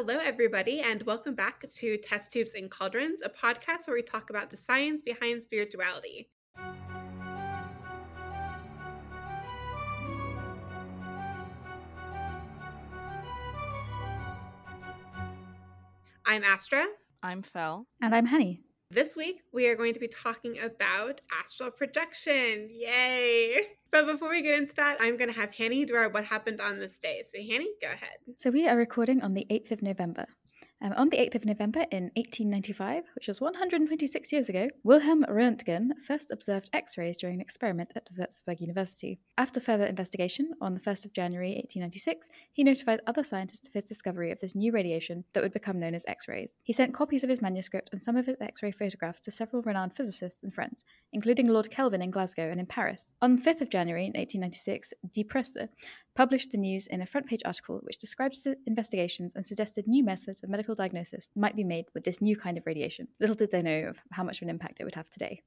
Hello, everybody, and welcome back to Test Tubes and Cauldrons, a podcast where we talk about the science behind spirituality. I'm Astra. I'm Fel. And I'm Hanny. This week, we are going to be talking about astral projection. Yay! But before we get into that, I'm going to have Hanny do our What Happened on This Day. So, Hanny, go ahead. So, we are recording on the 8th of November. Um, on the 8th of November in 1895, which was 126 years ago, Wilhelm Röntgen first observed X rays during an experiment at Würzburg University. After further investigation, on the 1st of January 1896, he notified other scientists of his discovery of this new radiation that would become known as X rays. He sent copies of his manuscript and some of his X ray photographs to several renowned physicists and friends, including Lord Kelvin in Glasgow and in Paris. On the 5th of January 1896, Die Presse published the news in a front page article which describes investigations and suggested new methods of medical diagnosis might be made with this new kind of radiation. Little did they know of how much of an impact it would have today.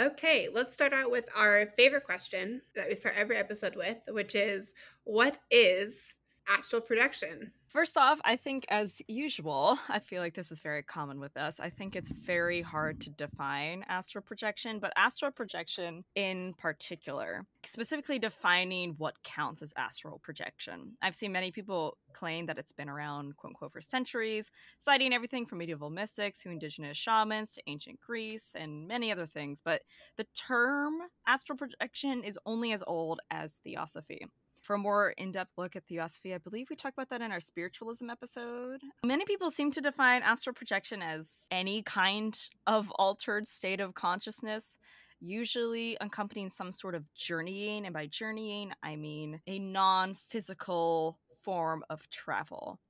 Okay, let's start out with our favorite question that we start every episode with, which is what is astral projection? First off, I think as usual, I feel like this is very common with us. I think it's very hard to define astral projection, but astral projection in particular, specifically defining what counts as astral projection. I've seen many people claim that it's been around, quote unquote, for centuries, citing everything from medieval mystics to indigenous shamans to ancient Greece and many other things. But the term astral projection is only as old as theosophy. For a more in depth look at theosophy, I believe we talked about that in our spiritualism episode. Many people seem to define astral projection as any kind of altered state of consciousness usually accompanying some sort of journeying. And by journeying, I mean a non physical form of travel.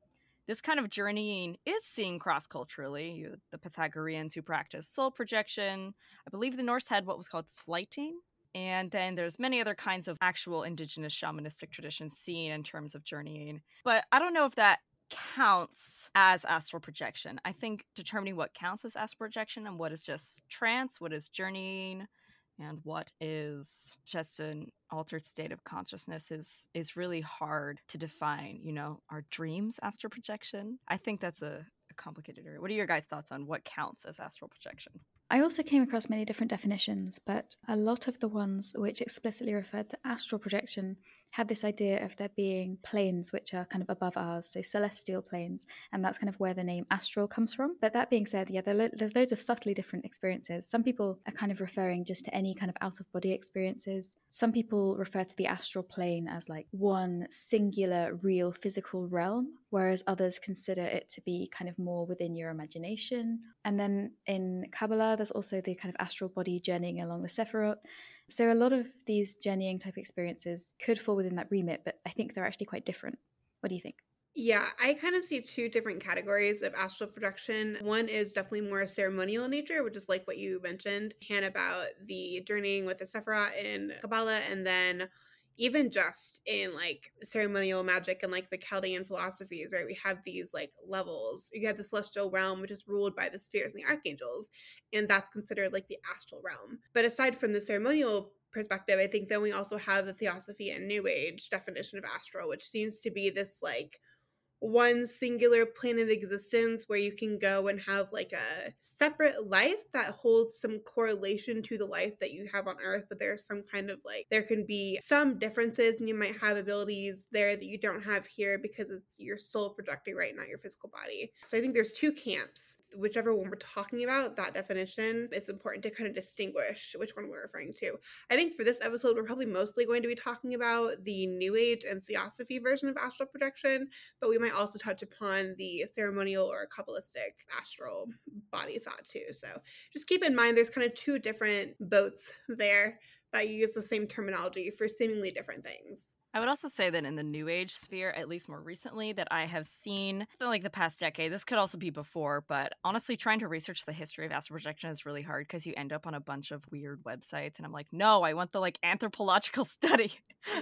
This kind of journeying is seen cross culturally. The Pythagoreans who practiced soul projection. I believe the Norse had what was called flyting, and then there's many other kinds of actual indigenous shamanistic traditions seen in terms of journeying. But I don't know if that counts as astral projection. I think determining what counts as astral projection and what is just trance, what is journeying, and what is just an altered state of consciousness is is really hard to define. You know, our dreams astral projection. I think that's a, a complicated area. What are your guys' thoughts on what counts as astral projection? I also came across many different definitions, but a lot of the ones which explicitly referred to astral projection had this idea of there being planes which are kind of above ours, so celestial planes, and that's kind of where the name astral comes from. But that being said, yeah, there there's loads of subtly different experiences. Some people are kind of referring just to any kind of out of body experiences. Some people refer to the astral plane as like one singular, real physical realm, whereas others consider it to be kind of more within your imagination. And then in Kabbalah, there's also the kind of astral body journeying along the Sephirot. So a lot of these journeying type experiences could fall within that remit, but I think they're actually quite different. What do you think? Yeah, I kind of see two different categories of astral projection. One is definitely more ceremonial in nature, which is like what you mentioned, Han, about the journeying with the Sephirot in Kabbalah, and then even just in like ceremonial magic and like the Chaldean philosophies, right? We have these like levels. You have the celestial realm, which is ruled by the spheres and the archangels, and that's considered like the astral realm. But aside from the ceremonial perspective, I think then we also have the theosophy and New Age definition of astral, which seems to be this like one singular plane of existence where you can go and have like a separate life that holds some correlation to the life that you have on earth but there's some kind of like there can be some differences and you might have abilities there that you don't have here because it's your soul projecting right not your physical body. So i think there's two camps whichever one we're talking about, that definition, it's important to kind of distinguish which one we're referring to. I think for this episode, we're probably mostly going to be talking about the New Age and Theosophy version of astral projection, but we might also touch upon the ceremonial or Kabbalistic astral body thought too. So just keep in mind there's kind of two different boats there that use the same terminology for seemingly different things. I would also say that in the new age sphere, at least more recently, that I have seen like the past decade, this could also be before, but honestly, trying to research the history of astral projection is really hard because you end up on a bunch of weird websites. And I'm like, no, I want the like anthropological study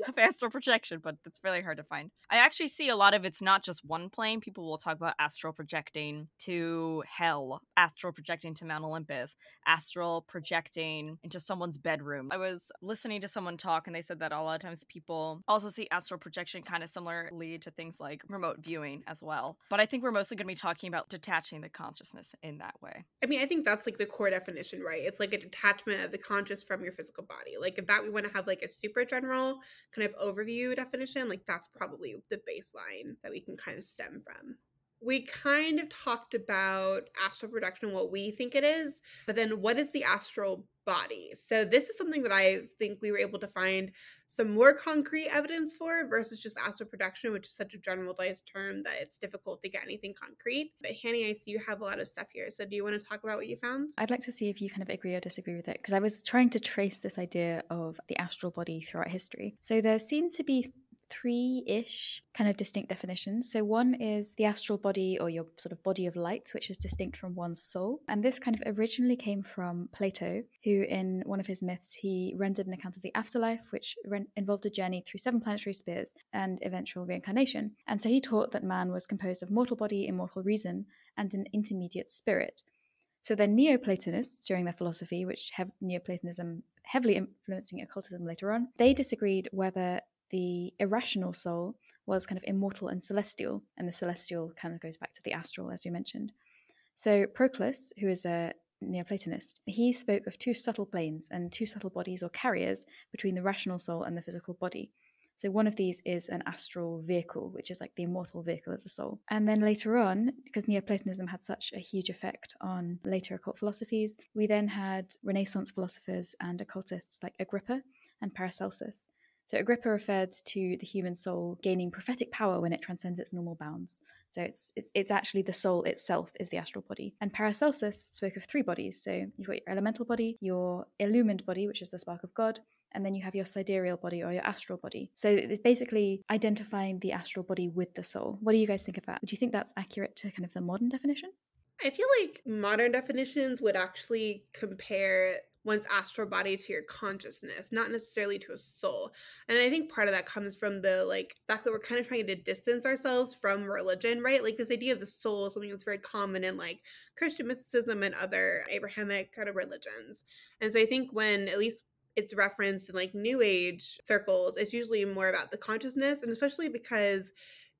of astral projection, but it's really hard to find. I actually see a lot of it's not just one plane. People will talk about astral projecting to hell, astral projecting to Mount Olympus, astral projecting into someone's bedroom. I was listening to someone talk and they said that a lot of times people also also see astral projection kind of similarly to things like remote viewing as well. But I think we're mostly going to be talking about detaching the consciousness in that way. I mean, I think that's like the core definition, right? It's like a detachment of the conscious from your physical body. Like if that we want to have like a super general kind of overview definition, like that's probably the baseline that we can kind of stem from we kind of talked about astral projection, what we think it is, but then what is the astral body? So, this is something that I think we were able to find some more concrete evidence for versus just astral projection, which is such a generalized term that it's difficult to get anything concrete. But, Hanny, I see you have a lot of stuff here. So, do you want to talk about what you found? I'd like to see if you kind of agree or disagree with it because I was trying to trace this idea of the astral body throughout history. So, there seem to be three ish kind of distinct definitions. So, one is the astral body or your sort of body of light, which is distinct from one's soul. And this kind of originally came from Plato, who, in one of his myths, he rendered an account of the afterlife, which re- involved a journey through seven planetary spheres and eventual reincarnation. And so he taught that man was composed of mortal body, immortal reason, and an intermediate spirit. So then Neoplatonists, during their philosophy, which have Neoplatonism heavily influencing occultism later on, they disagreed whether the irrational soul was kind of immortal and celestial, and the celestial kind of goes back to the astral, as we mentioned. So Proclus, who is a Neoplatonist, he spoke of two subtle planes and two subtle bodies or carriers between the rational soul and the physical body. So one of these is an astral vehicle, which is like the immortal vehicle of the soul. And then later on, because Neoplatonism had such a huge effect on later occult philosophies, we then had Renaissance philosophers and occultists like Agrippa and Paracelsus, so Agrippa referred to the human soul gaining prophetic power when it transcends its normal bounds. So it's, it's it's actually the soul itself is the astral body. And Paracelsus spoke of three bodies. So you've got your elemental body, your illumined body, which is the spark of God, and then you have your sidereal body or your astral body. So it's basically identifying the astral body with the soul. What do you guys think of that? Would you think that's accurate to kind of the modern definition? I feel like modern definitions would actually compare one's astral body to your consciousness, not necessarily to a soul. And I think part of that comes from the like fact that we're kind of trying to distance ourselves from religion, right? Like this idea of the soul is something that's very common in like Christian mysticism and other Abrahamic kind of religions. And so I think when at least it's referenced in like new age circles, it's usually more about the consciousness, and especially because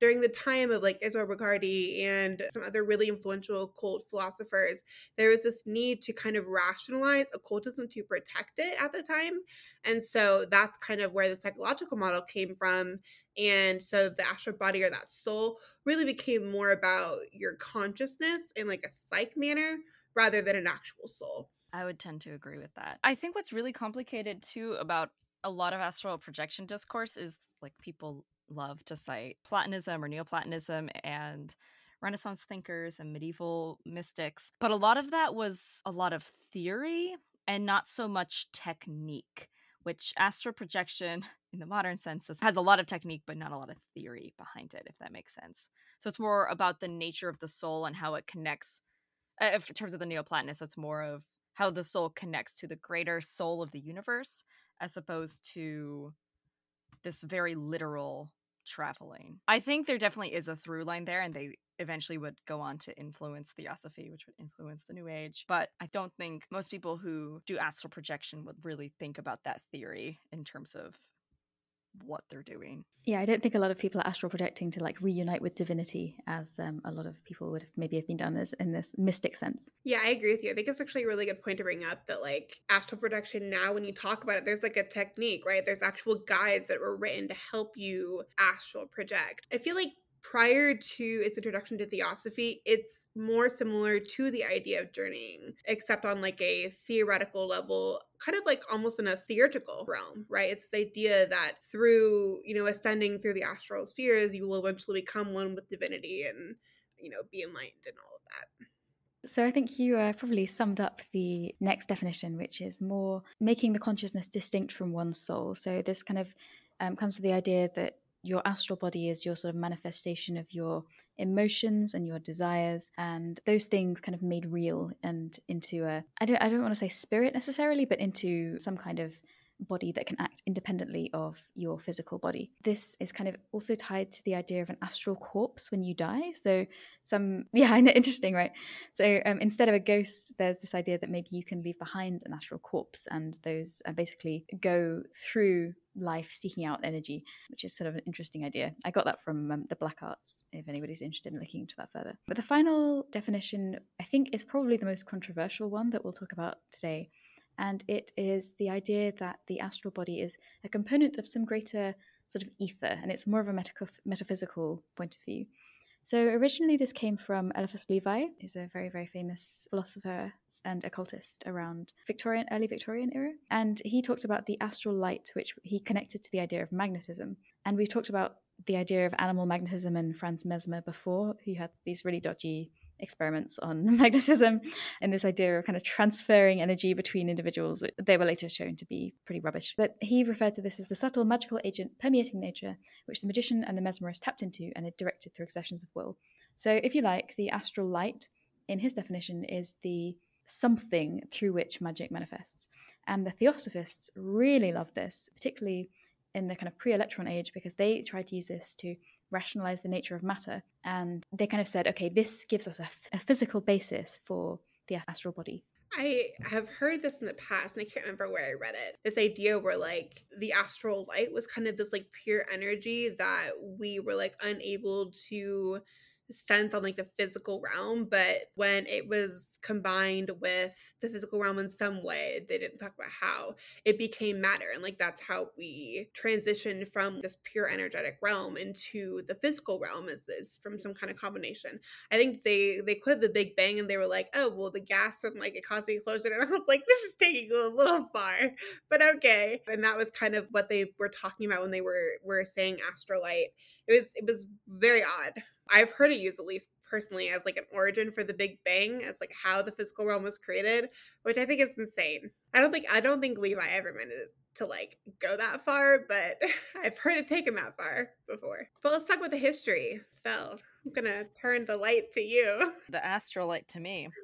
during the time of like Israel Regardie and some other really influential occult philosophers, there was this need to kind of rationalize occultism to protect it at the time. And so that's kind of where the psychological model came from. And so the astral body or that soul really became more about your consciousness in like a psych manner rather than an actual soul. I would tend to agree with that. I think what's really complicated too about a lot of astral projection discourse is like people love to cite Platonism or Neoplatonism and Renaissance thinkers and medieval mystics. But a lot of that was a lot of theory and not so much technique, which astral projection in the modern sense has a lot of technique, but not a lot of theory behind it, if that makes sense. So it's more about the nature of the soul and how it connects. Uh, in terms of the Neoplatonists, it's more of how the soul connects to the greater soul of the universe as opposed to this very literal traveling. I think there definitely is a through line there, and they eventually would go on to influence theosophy, which would influence the New Age. But I don't think most people who do astral projection would really think about that theory in terms of what they're doing. Yeah, I don't think a lot of people are astral projecting to like reunite with divinity, as um, a lot of people would have maybe have been done as in this mystic sense. Yeah, I agree with you. I think it's actually a really good point to bring up that like astral projection now, when you talk about it, there's like a technique, right? There's actual guides that were written to help you astral project. I feel like prior to its introduction to theosophy, it's more similar to the idea of journeying, except on like a theoretical level, kind of like almost in a theurgical realm, right? It's this idea that through, you know, ascending through the astral spheres, you will eventually become one with divinity and, you know, be enlightened and all of that. So I think you uh, probably summed up the next definition, which is more making the consciousness distinct from one's soul. So this kind of um, comes to the idea that your astral body is your sort of manifestation of your emotions and your desires and those things kind of made real and into a I don't I don't want to say spirit necessarily but into some kind of body that can act independently of your physical body. This is kind of also tied to the idea of an astral corpse when you die. So, some, yeah, I know, interesting, right? So, um, instead of a ghost, there's this idea that maybe you can leave behind an astral corpse, and those uh, basically go through life seeking out energy, which is sort of an interesting idea. I got that from um, the Black Arts, if anybody's interested in looking into that further. But the final definition, I think, is probably the most controversial one that we'll talk about today. And it is the idea that the astral body is a component of some greater sort of ether, and it's more of a metaphysical point of view. So originally, this came from Eliphas Levi, who's a very, very famous philosopher and occultist around Victorian, early Victorian era, and he talked about the astral light, which he connected to the idea of magnetism. And we've talked about the idea of animal magnetism and Franz Mesmer before, who had these really dodgy experiments on magnetism and this idea of kind of transferring energy between individuals. They were later shown to be pretty rubbish. But he referred to this as the subtle magical agent permeating nature, which the magician and the mesmerist tapped into and directed through exertions of will. So, if you like, the astral light, in his definition, is the something through which magic manifests. And the theosophists really love this, particularly in the kind of pre electron age, because they tried to use this to rationalize the nature of matter. And they kind of said, okay, this gives us a, a physical basis for the astral body. I have heard this in the past, and I can't remember where I read it. This idea where like the astral light was kind of this like pure energy that we were like unable to sense on like the physical realm but when it was combined with the physical realm in some way they didn't talk about how it became matter and like that's how we transitioned from this pure energetic realm into the physical realm is this from some kind of combination. I think they they quit the big bang and they were like oh well the gas and like it caused the explosion and i was like this is taking a little far but okay and that was kind of what they were talking about when they were were saying astral light it was it was very odd I've heard it used at least personally as like an origin for the Big Bang, as like how the physical realm was created, which I think is insane. I don't think I don't think Levi ever meant it to like go that far, but I've heard it taken that far before. But let's talk about the history. Fel, I'm gonna turn the light to you. The astral light to me.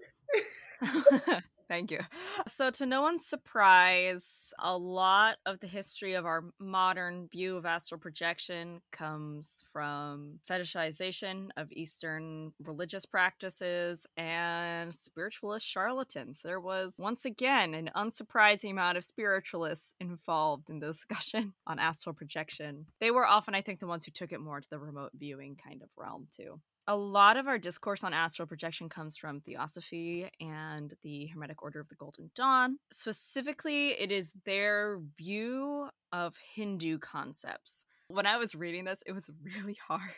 Thank you. So, to no one's surprise, a lot of the history of our modern view of astral projection comes from fetishization of Eastern religious practices and spiritualist charlatans. There was, once again, an unsurprising amount of spiritualists involved in the discussion on astral projection. They were often, I think, the ones who took it more to the remote viewing kind of realm, too a lot of our discourse on astral projection comes from Theosophy and the Hermetic Order of the Golden Dawn. Specifically, it is their view of Hindu concepts. When I was reading this, it was really hard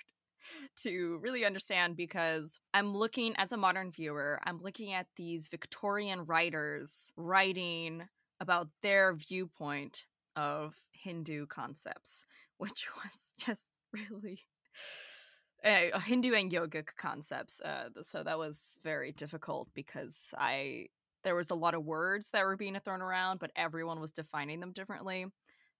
to really understand because I'm looking, as a modern viewer, I'm looking at these Victorian writers writing about their viewpoint of Hindu concepts, which was just really uh, Hindu and yogic concepts. Uh, so that was very difficult because I there was a lot of words that were being thrown around, but everyone was defining them differently.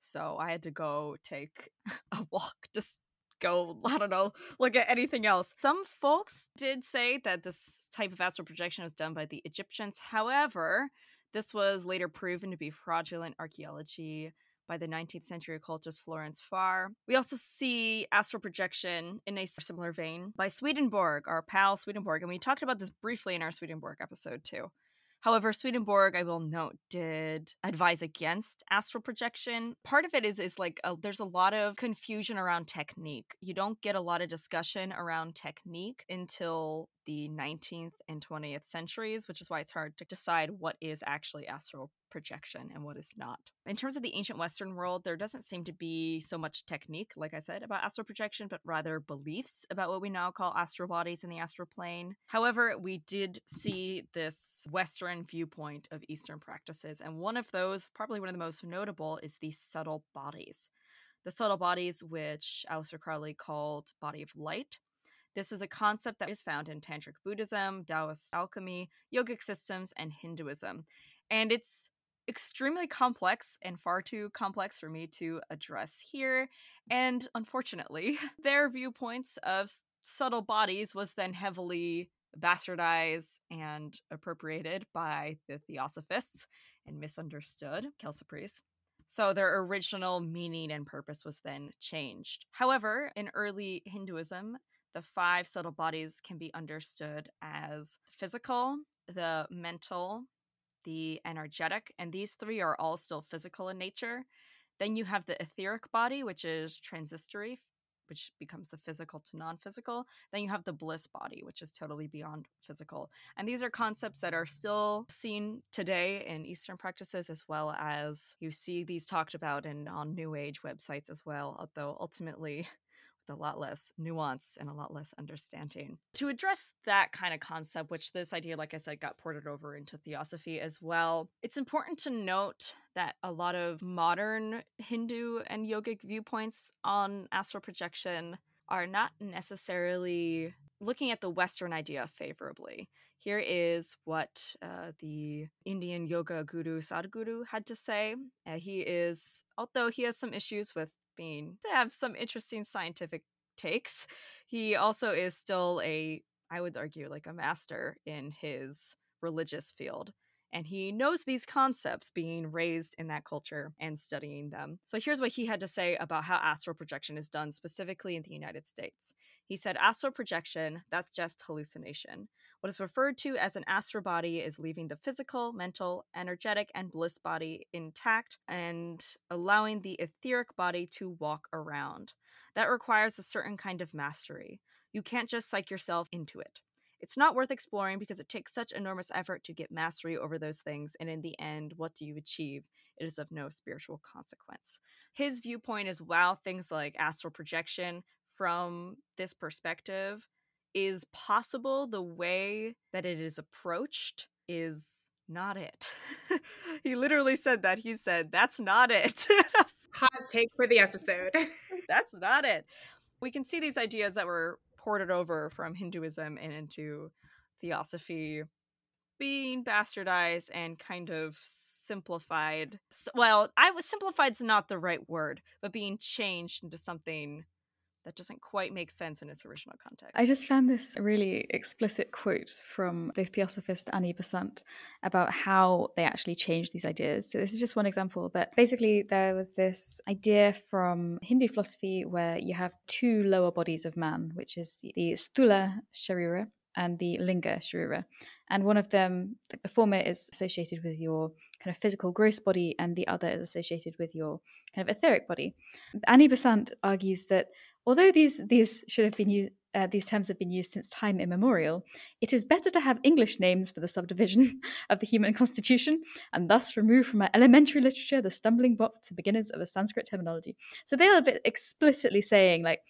So I had to go take a walk, just go, I don't know, look at anything else. Some folks did say that this type of astral projection was done by the Egyptians. However, this was later proven to be fraudulent archaeology by the 19th century occultist Florence Farr. We also see astral projection in a similar vein by Swedenborg, our pal Swedenborg, and we talked about this briefly in our Swedenborg episode too. However, Swedenborg, I will note, did advise against astral projection. Part of it is is like a, there's a lot of confusion around technique. You don't get a lot of discussion around technique until the 19th and 20th centuries, which is why it's hard to decide what is actually astral projection and what is not. In terms of the ancient Western world, there doesn't seem to be so much technique, like I said, about astral projection, but rather beliefs about what we now call astral bodies in the astral plane. However, we did see this Western viewpoint of Eastern practices, and one of those, probably one of the most notable, is the subtle bodies. The subtle bodies, which Aleister Crowley called body of light, this is a concept that is found in Tantric Buddhism, Taoist alchemy, yogic systems, and Hinduism. And it's extremely complex and far too complex for me to address here. And unfortunately, their viewpoints of subtle bodies was then heavily bastardized and appropriated by the Theosophists and misunderstood, Kelsey So their original meaning and purpose was then changed. However, in early Hinduism, the five subtle bodies can be understood as physical, the mental, the energetic, and these three are all still physical in nature. Then you have the etheric body, which is transitory, which becomes the physical to non physical. Then you have the bliss body, which is totally beyond physical. And these are concepts that are still seen today in Eastern practices, as well as you see these talked about in on New Age websites as well, although ultimately with a lot less nuance and a lot less understanding. To address that kind of concept, which this idea, like I said, got ported over into theosophy as well, it's important to note that a lot of modern Hindu and yogic viewpoints on astral projection are not necessarily looking at the Western idea favorably. Here is what uh, the Indian yoga guru Sadhguru had to say. Uh, he is, although he has some issues with to have some interesting scientific takes. He also is still a, I would argue, like a master in his religious field. And he knows these concepts being raised in that culture and studying them. So here's what he had to say about how astral projection is done specifically in the United States. He said, Astral projection, that's just hallucination. What is referred to as an astral body is leaving the physical, mental, energetic, and bliss body intact and allowing the etheric body to walk around. That requires a certain kind of mastery. You can't just psych yourself into it. It's not worth exploring because it takes such enormous effort to get mastery over those things, and in the end, what do you achieve? It is of no spiritual consequence. His viewpoint is wow, things like astral projection from this perspective is possible, the way that it is approached is not it. he literally said that. He said, That's not it. Hot take for the episode. That's not it. We can see these ideas that were ported over from Hinduism and into theosophy being bastardized and kind of simplified. Well, I was simplified's not the right word, but being changed into something that doesn't quite make sense in its original context. I just found this really explicit quote from the theosophist Annie Besant about how they actually changed these ideas. So, this is just one example, but basically, there was this idea from Hindu philosophy where you have two lower bodies of man, which is the Sthula Sharira and the Linga Sharira. And one of them, the former, is associated with your kind of physical gross body, and the other is associated with your kind of etheric body. Annie Besant argues that Although these these should have been used, uh, these terms have been used since time immemorial, it is better to have English names for the subdivision of the human constitution, and thus remove from our elementary literature the stumbling block to beginners of the Sanskrit terminology. So they are a bit explicitly saying, like,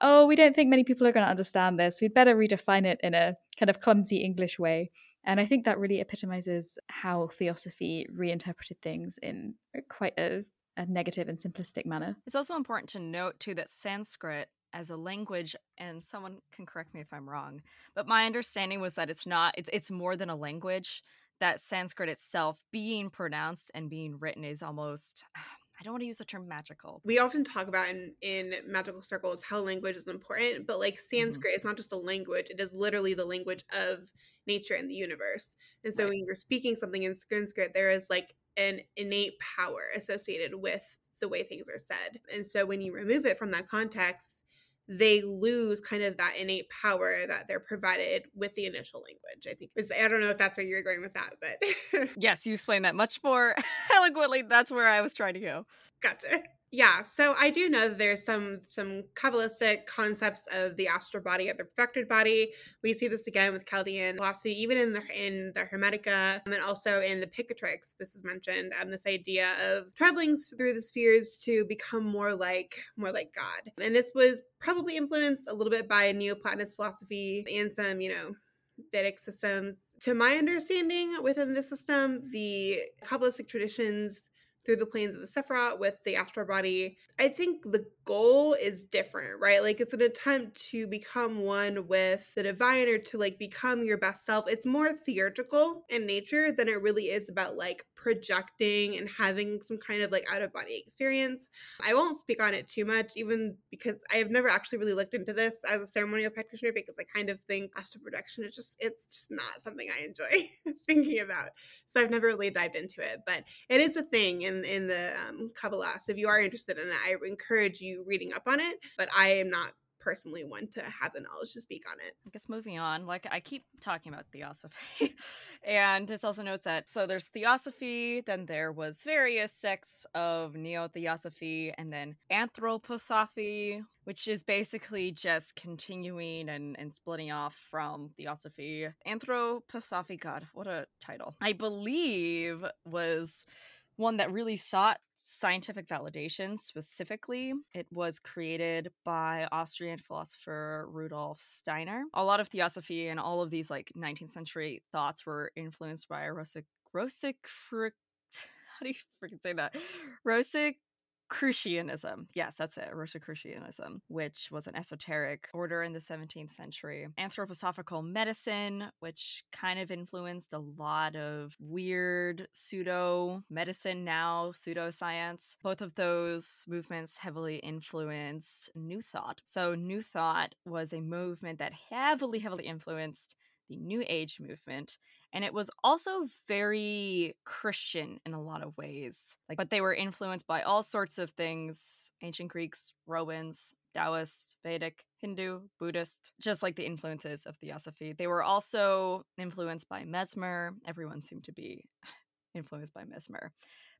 oh, we don't think many people are going to understand this. We'd better redefine it in a kind of clumsy English way. And I think that really epitomizes how theosophy reinterpreted things in quite a a negative and simplistic manner. It's also important to note, too, that Sanskrit as a language and someone can correct me if i'm wrong but my understanding was that it's not it's it's more than a language that sanskrit itself being pronounced and being written is almost I don't want to use the term magical. We often talk about in, in magical circles how language is important, but like mm-hmm. Sanskrit mm-hmm. is not just a language, it is literally the language of nature and the universe. And so right. when you're speaking something in Sanskrit, there is like an innate power associated with the way things are said. And so when you remove it from that context, they lose kind of that innate power that they're provided with the initial language. I think I don't know if that's where you're going with that, but yes, you explained that much more eloquently. That's where I was trying to go. Gotcha. Yeah, so I do know that there's some some kabbalistic concepts of the astral body of the perfected body. We see this again with Chaldean philosophy, even in the in the Hermetica, and then also in the Picatrix. This is mentioned, and this idea of traveling through the spheres to become more like more like God. And this was probably influenced a little bit by Neoplatonist philosophy and some, you know, Vedic systems. To my understanding, within the system, the Kabbalistic traditions through the planes of the Sephiroth with the astral body. I think the goal is different, right? Like it's an attempt to become one with the divine or to like become your best self. It's more theatrical in nature than it really is about like projecting and having some kind of like out of body experience. I won't speak on it too much, even because I have never actually really looked into this as a ceremonial practitioner because I kind of think astral projection is just it's just not something I enjoy thinking about. So I've never really dived into it, but it is a thing in in the um, Kabbalah. So if you are interested in it, I encourage you reading up on it. But I am not personally one to have the knowledge to speak on it. I guess moving on, like I keep talking about theosophy, and this also notes that so there's theosophy, then there was various sects of neo theosophy, and then anthroposophy, which is basically just continuing and, and splitting off from theosophy. Anthroposophy, God, what a title! I believe was one that really sought scientific validation specifically. It was created by Austrian philosopher Rudolf Steiner. A lot of theosophy and all of these like 19th century thoughts were influenced by Rosic Rosic how do you freaking say that? Rosic Rosicrucianism. Yes, that's it. Rosicrucianism, which was an esoteric order in the 17th century. Anthroposophical medicine, which kind of influenced a lot of weird pseudo medicine now, pseudoscience. Both of those movements heavily influenced New Thought. So, New Thought was a movement that heavily, heavily influenced the New Age movement and it was also very christian in a lot of ways like but they were influenced by all sorts of things ancient greeks romans taoist vedic hindu buddhist just like the influences of theosophy. They were also influenced by mesmer. Everyone seemed to be influenced by mesmer.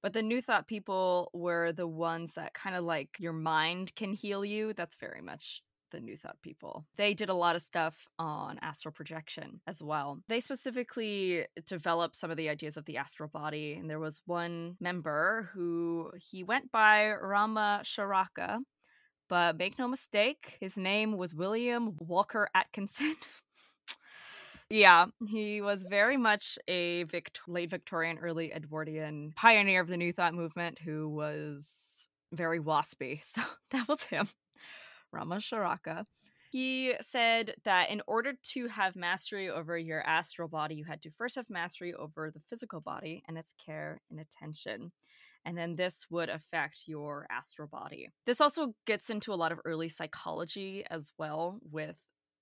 But the new thought people were the ones that kind of like your mind can heal you. That's very much the New Thought people. They did a lot of stuff on astral projection as well. They specifically developed some of the ideas of the astral body, and there was one member who he went by Ramacharaka, but make no mistake, his name was William Walker Atkinson. Yeah, he was very much a Vict- late Victorian, early Edwardian pioneer of the New Thought movement who was very waspy. So that was him. Ramacharaka. He said that in order to have mastery over your astral body, you had to first have mastery over the physical body and its care and attention. And then this would affect your astral body. This also gets into a lot of early psychology as well, with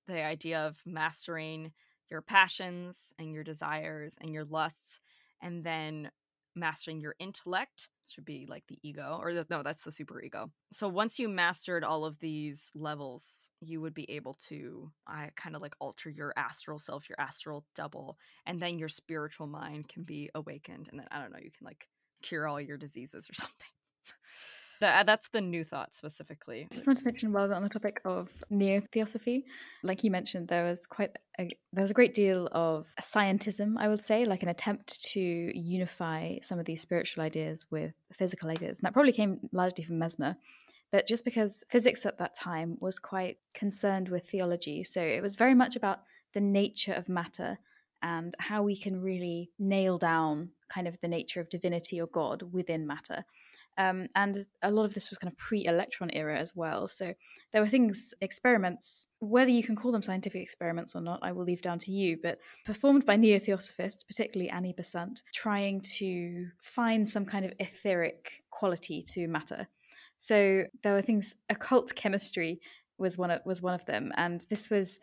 the idea of mastering your passions and your desires and your lusts, and then mastering your intellect should be like the ego or the, no that's the super ego. So once you mastered all of these levels you would be able to i kind of like alter your astral self your astral double and then your spiritual mind can be awakened and then i don't know you can like cure all your diseases or something uh, that's the new thought specifically. Just want to mention while we're on the topic of neo theosophy, like you mentioned, there was quite a, there was a great deal of scientism, I would say, like an attempt to unify some of these spiritual ideas with physical ideas, and that probably came largely from Mesmer. But just because physics at that time was quite concerned with theology, so it was very much about the nature of matter and how we can really nail down kind of the nature of divinity or God within matter. Um, and a lot of this was kind of pre electron era as well. So there were things, experiments, whether you can call them scientific experiments or not, I will leave down to you, but performed by neo theosophists, particularly Annie Besant, trying to find some kind of etheric quality to matter. So there were things, occult chemistry was one of, was one of them. And this was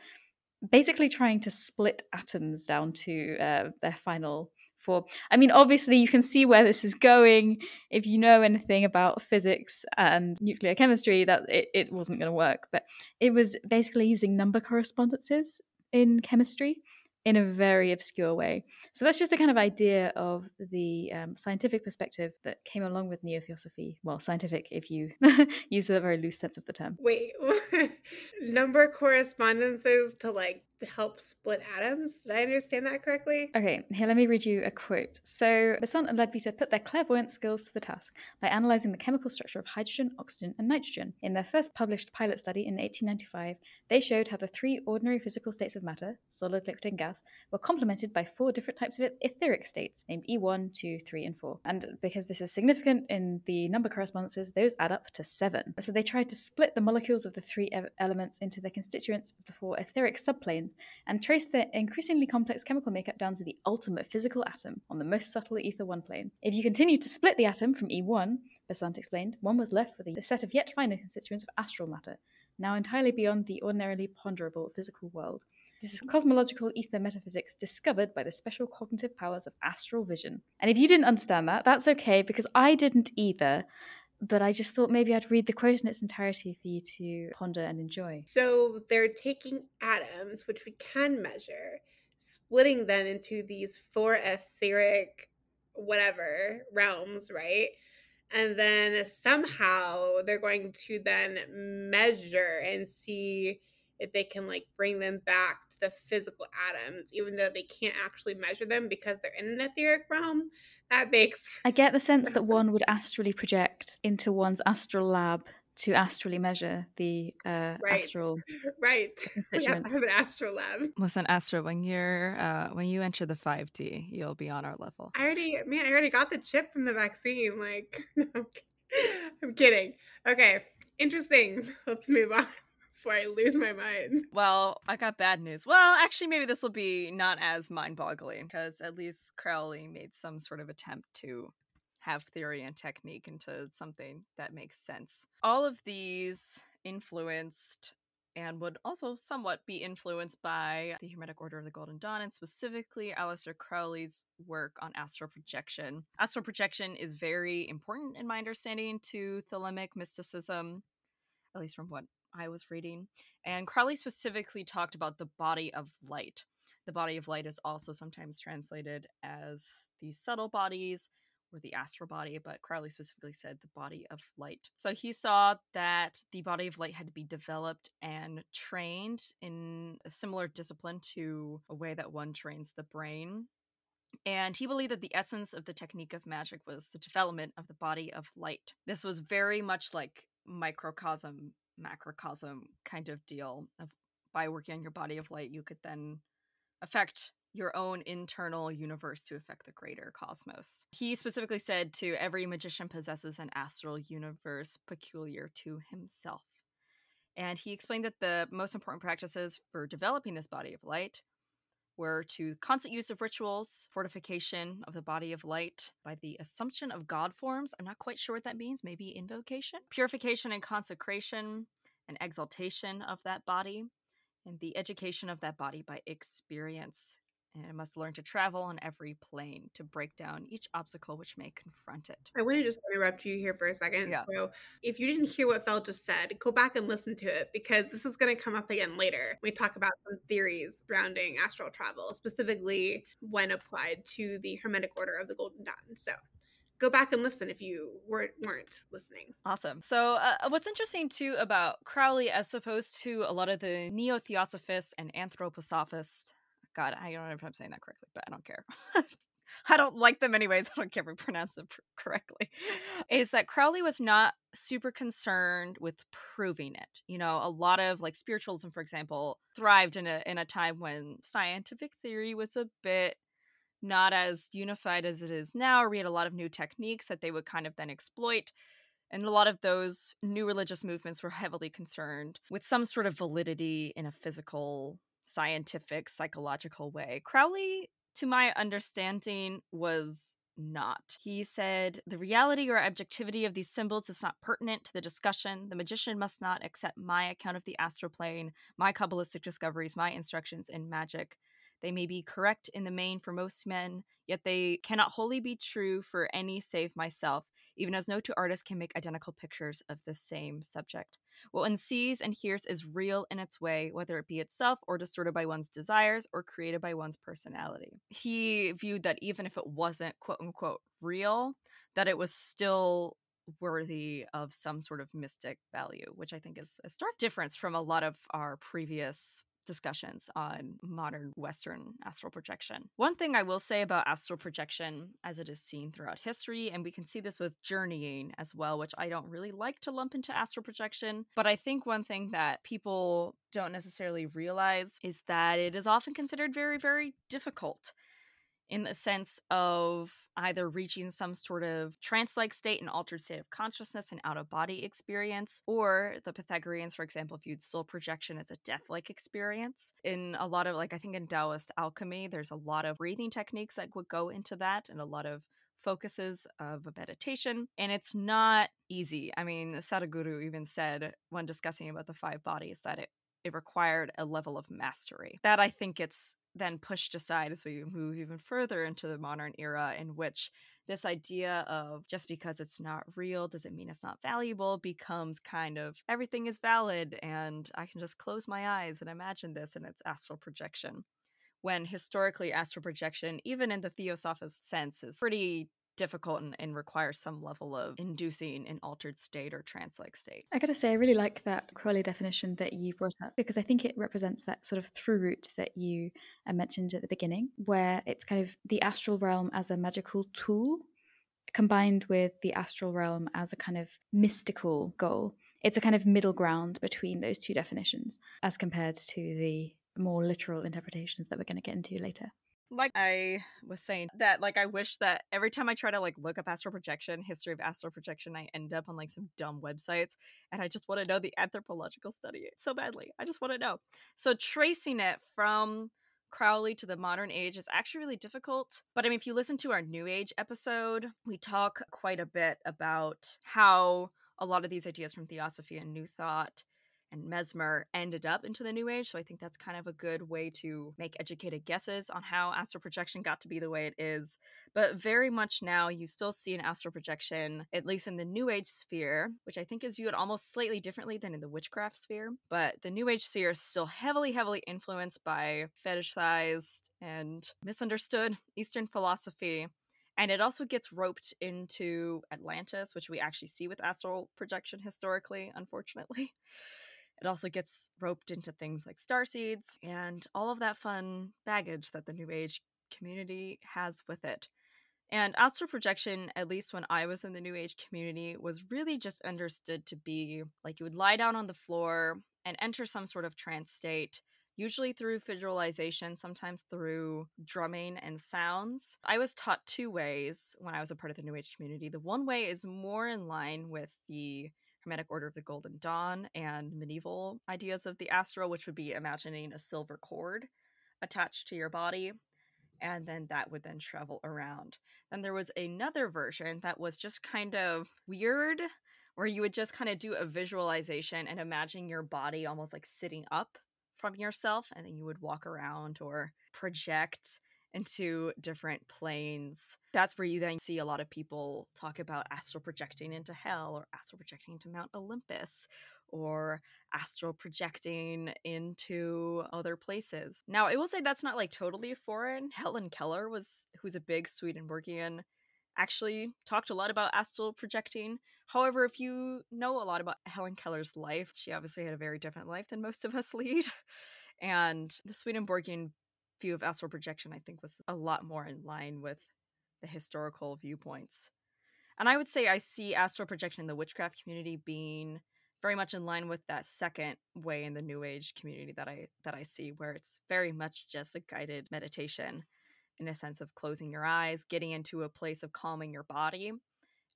basically trying to split atoms down to uh, their final for i mean obviously you can see where this is going if you know anything about physics and nuclear chemistry that it, it wasn't going to work but it was basically using number correspondences in chemistry in a very obscure way. So that's just a kind of idea of the um, scientific perspective that came along with neo theosophy. Well, scientific if you use a very loose sense of the term. Wait, number correspondences to like help split atoms. Did I understand that correctly? Okay, here let me read you a quote. So Besant and Leadbeater put their clairvoyant skills to the task by analysing the chemical structure of hydrogen, oxygen, and nitrogen. In their first published pilot study in 1895, they showed how the three ordinary physical states of matter, solid, liquid, and gas, were complemented by four different types of etheric states, named E1, 2, 3, and 4. And because this is significant in the number correspondences, those add up to seven. So they tried to split the molecules of the three elements into their constituents of the four etheric subplanes and trace their increasingly complex chemical makeup down to the ultimate physical atom on the most subtle ether 1 plane. If you continue to split the atom from E1, Besant explained, one was left with a set of yet finer constituents of astral matter, now entirely beyond the ordinarily ponderable physical world. This is cosmological ether metaphysics discovered by the special cognitive powers of astral vision. And if you didn't understand that, that's okay because I didn't either. But I just thought maybe I'd read the quote in its entirety for you to ponder and enjoy. So they're taking atoms, which we can measure, splitting them into these four etheric, whatever realms, right? And then somehow they're going to then measure and see if they can like bring them back to the physical atoms, even though they can't actually measure them because they're in an etheric realm. That makes. I get the sense that one would astrally project into one's astral lab to astrally measure the uh, right. astral right. We have to have an astral lab. Listen, Astro, when you're uh, when you enter the 5D, you'll be on our level. I already, man, I already got the chip from the vaccine. Like, I'm kidding. Okay, interesting. Let's move on before I lose my mind. Well, I got bad news. Well, actually, maybe this will be not as mind boggling because at least Crowley made some sort of attempt to have theory and technique into something that makes sense. All of these influenced and would also somewhat be influenced by the Hermetic Order of the Golden Dawn and specifically Aleister Crowley's work on astral projection. Astral projection is very important in my understanding to Thelemic mysticism, at least from what I was reading. And Crowley specifically talked about the body of light. The body of light is also sometimes translated as the subtle bodies or the astral body, but Crowley specifically said the body of light. So he saw that the body of light had to be developed and trained in a similar discipline to a way that one trains the brain. And he believed that the essence of the technique of magic was the development of the body of light. This was very much like microcosm, macrocosm kind of deal. Of by working on your body of light, you could then affect your own internal universe to affect the greater cosmos. He specifically said to every magician possesses an astral universe peculiar to himself. And he explained that the most important practices for developing this body of light were to constant use of rituals, fortification of the body of light by the assumption of god forms. I'm not quite sure what that means, maybe invocation, purification and consecration, and exaltation of that body, and the education of that body by experience and must learn to travel on every plane to break down each obstacle which may confront it. I want to just interrupt you here for a second. Yeah. So, if you didn't hear what Fel just said, go back and listen to it because this is going to come up again later. We talk about some theories surrounding astral travel, specifically when applied to the Hermetic Order of the Golden Dawn. So, go back and listen if you weren't weren't listening. Awesome. So, uh, what's interesting too about Crowley, as opposed to a lot of the neo theosophists and anthroposophists God, I don't know if I'm saying that correctly, but I don't care. I don't like them anyways. I don't care if I pronounce them correctly. Is that Crowley was not super concerned with proving it. You know, a lot of like spiritualism, for example, thrived in a in a time when scientific theory was a bit not as unified as it is now. We had a lot of new techniques that they would kind of then exploit. And a lot of those new religious movements were heavily concerned with some sort of validity in a physical scientific, psychological way. Crowley, to my understanding, was not. He said, The reality or objectivity of these symbols is not pertinent to the discussion. The magician must not accept my account of the astral plane, my Kabbalistic discoveries, my instructions in magic. They may be correct in the main for most men, yet they cannot wholly be true for any save myself, even as no two artists can make identical pictures of the same subject. What one sees and hears is real in its way, whether it be itself or distorted by one's desires or created by one's personality. He viewed that even if it wasn't quote unquote real, that it was still worthy of some sort of mystic value, which I think is a stark difference from a lot of our previous discussions on modern Western astral projection. One thing I will say about astral projection, as it is seen throughout history, and we can see this with journeying as well, which I don't really like to lump into astral projection, but I think one thing that people don't necessarily realize is that it is often considered very, very difficult. In the sense of either reaching some sort of trance like state, an altered state of consciousness, an out of body experience, or the Pythagoreans, for example, viewed soul projection as a death like experience. In a lot of, like, I think in Taoist alchemy, there's a lot of breathing techniques that would go into that and a lot of focuses of a meditation and it's not easy i mean sadhguru even said when discussing about the five bodies that it it required a level of mastery that i think it's then pushed aside as we move even further into the modern era in which this idea of just because it's not real doesn't mean it's not valuable becomes kind of everything is valid and I can just close my eyes and imagine this and it's astral projection. When historically astral projection, even in the theosophist sense, is pretty difficult and, and requires some level of inducing an altered state or trance like state. I gotta say, I really like that Crowley definition that you brought up because I think it represents that sort of through route that you uh, mentioned at the beginning, where it's kind of the astral realm as a magical tool combined with the astral realm as a kind of mystical goal. It's a kind of middle ground between those two definitions as compared to the more literal interpretations that we're going to get into later like i was saying that like i wish that every time i try to like look up astral projection history of astral projection i end up on like some dumb websites and i just want to know the anthropological study so badly i just want to know so tracing it from Crowley to the modern age is actually really difficult. But I mean, if you listen to our New Age episode, we talk quite a bit about how a lot of these ideas from Theosophy and New Thought and Mesmer ended up into the New Age. So I think that's kind of a good way to make educated guesses on how astral projection got to be the way it is. But very much now, you still see an astral projection, at least in the New Age sphere, which I think is viewed almost slightly differently than in the witchcraft sphere. But the New Age sphere is still heavily, heavily influenced by fetishized and misunderstood Eastern philosophy. And it also gets roped into Atlantis, which we actually see with astral projection historically, unfortunately. It also gets roped into things like star seeds and all of that fun baggage that the New Age community has with it. And astral projection, at least when I was in the New Age community, was really just understood to be like you would lie down on the floor and enter some sort of trance state, usually through visualization, sometimes through drumming and sounds. I was taught two ways when I was a part of the New Age community. The one way is more in line with the Hermetic Order of the Golden Dawn and medieval ideas of the astral, which would be imagining a silver cord attached to your body, and then that would then travel around. Then there was another version that was just kind of weird, where you would just kind of do a visualization and imagine your body almost like sitting up from yourself, and then you would walk around or project into different planes. That's where you then see a lot of people talk about astral projecting into hell or astral projecting into Mount Olympus or astral projecting into other places. Now, I will say that's not like totally foreign. Helen Keller was who's a big Swedenborgian actually talked a lot about astral projecting. However, if you know a lot about Helen Keller's life, she obviously had a very different life than most of us lead. And the Swedenborgian view of astral projection, I think, was a lot more in line with the historical viewpoints. And I would say I see astral projection in the witchcraft community being very much in line with that second way in the new age community that I that I see where it's very much just a guided meditation in a sense of closing your eyes, getting into a place of calming your body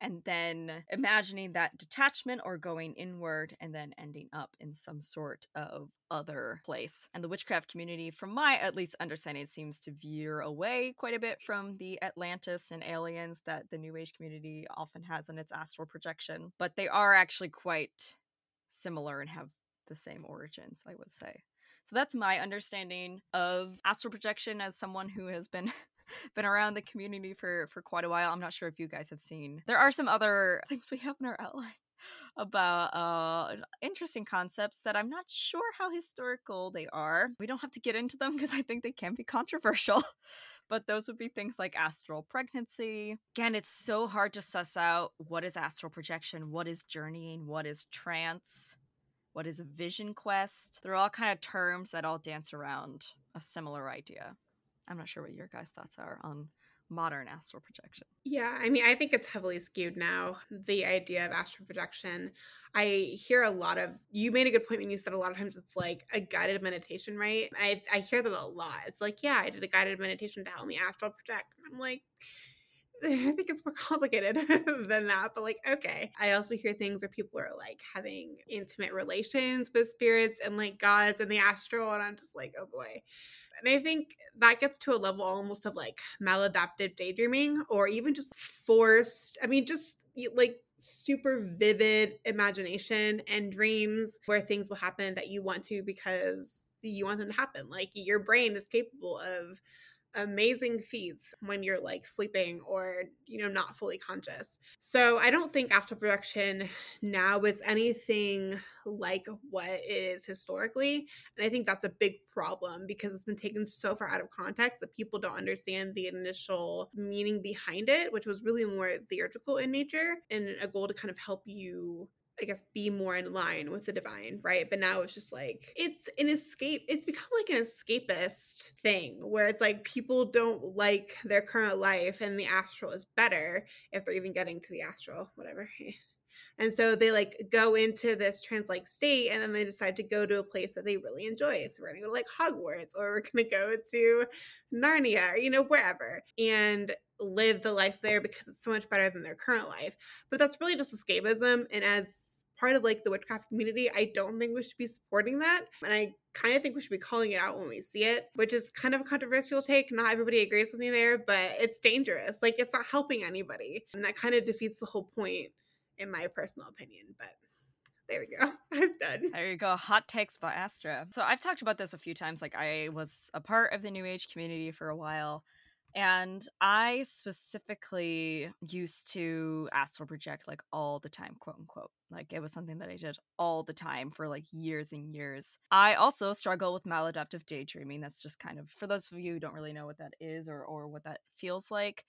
and then imagining that detachment or going inward and then ending up in some sort of other place. And the witchcraft community, from my at least understanding, seems to veer away quite a bit from the Atlantis and aliens that the New Age community often has in its astral projection. But they are actually quite similar and have the same origins, I would say. So that's my understanding of astral projection as someone who has been been around the community for for quite a while. I'm not sure if you guys have seen. There are some other things we have in our outline about uh interesting concepts that I'm not sure how historical they are. We don't have to get into them because I think they can be controversial. but those would be things like astral pregnancy. Again, it's so hard to suss out what is astral projection, what is journeying, what is trance, what is a vision quest. They're all kind of terms that all dance around a similar idea. I'm not sure what your guys' thoughts are on modern astral projection? Yeah, I mean, I think it's heavily skewed now, the idea of astral projection. I hear a lot of you made a good point when you said a lot of times it's like a guided meditation, right? I I hear that a lot. It's like, yeah, I did a guided meditation to help me astral project. I'm like, I think it's more complicated than that, but like, okay. I also hear things where people are like having intimate relations with spirits and like gods and the astral, and I'm just like, oh boy. And I think that gets to a level almost of like maladaptive daydreaming or even just forced, I mean, just like super vivid imagination and dreams where things will happen that you want to because you want them to happen. Like your brain is capable of amazing feats when you're like sleeping or you know not fully conscious. So i don't think astral projection now is anything like what it is historically and i think that's a big problem because it's been taken so far out of context that people don't understand the initial meaning behind it which was really more theatrical in nature and a goal to kind of help you I guess, be more in line with the divine, right? But now it's just like, it's an escape. It's become like an escapist thing where it's like people don't like their current life and the astral is better if they're even getting to the astral, whatever. And so they like go into this trance like state and then they decide to go to a place that they really enjoy. So we're gonna go to like Hogwarts or we're gonna go to Narnia or, you know, wherever. And live the life there because it's so much better than their current life. But that's really just escapism. And as part of like the witchcraft community, I don't think we should be supporting that. And I kind of think we should be calling it out when we see it, which is kind of a controversial take. Not everybody agrees with me there, but it's dangerous. Like it's not helping anybody. And that kind of defeats the whole point, in my personal opinion. But there we go. I'm done. There you go. Hot takes by Astra. So I've talked about this a few times. Like I was a part of the New Age community for a while. And I specifically used to astral project like all the time, quote unquote. Like it was something that I did all the time for like years and years. I also struggle with maladaptive daydreaming. That's just kind of for those of you who don't really know what that is or or what that feels like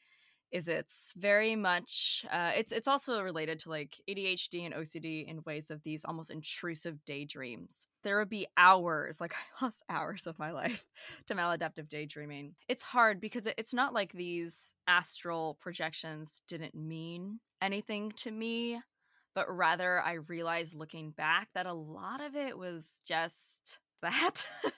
is it's very much uh, it's it's also related to like ADHD and OCD in ways of these almost intrusive daydreams. There would be hours, like I lost hours of my life to maladaptive daydreaming. It's hard because it's not like these astral projections didn't mean anything to me, but rather I realized looking back that a lot of it was just that.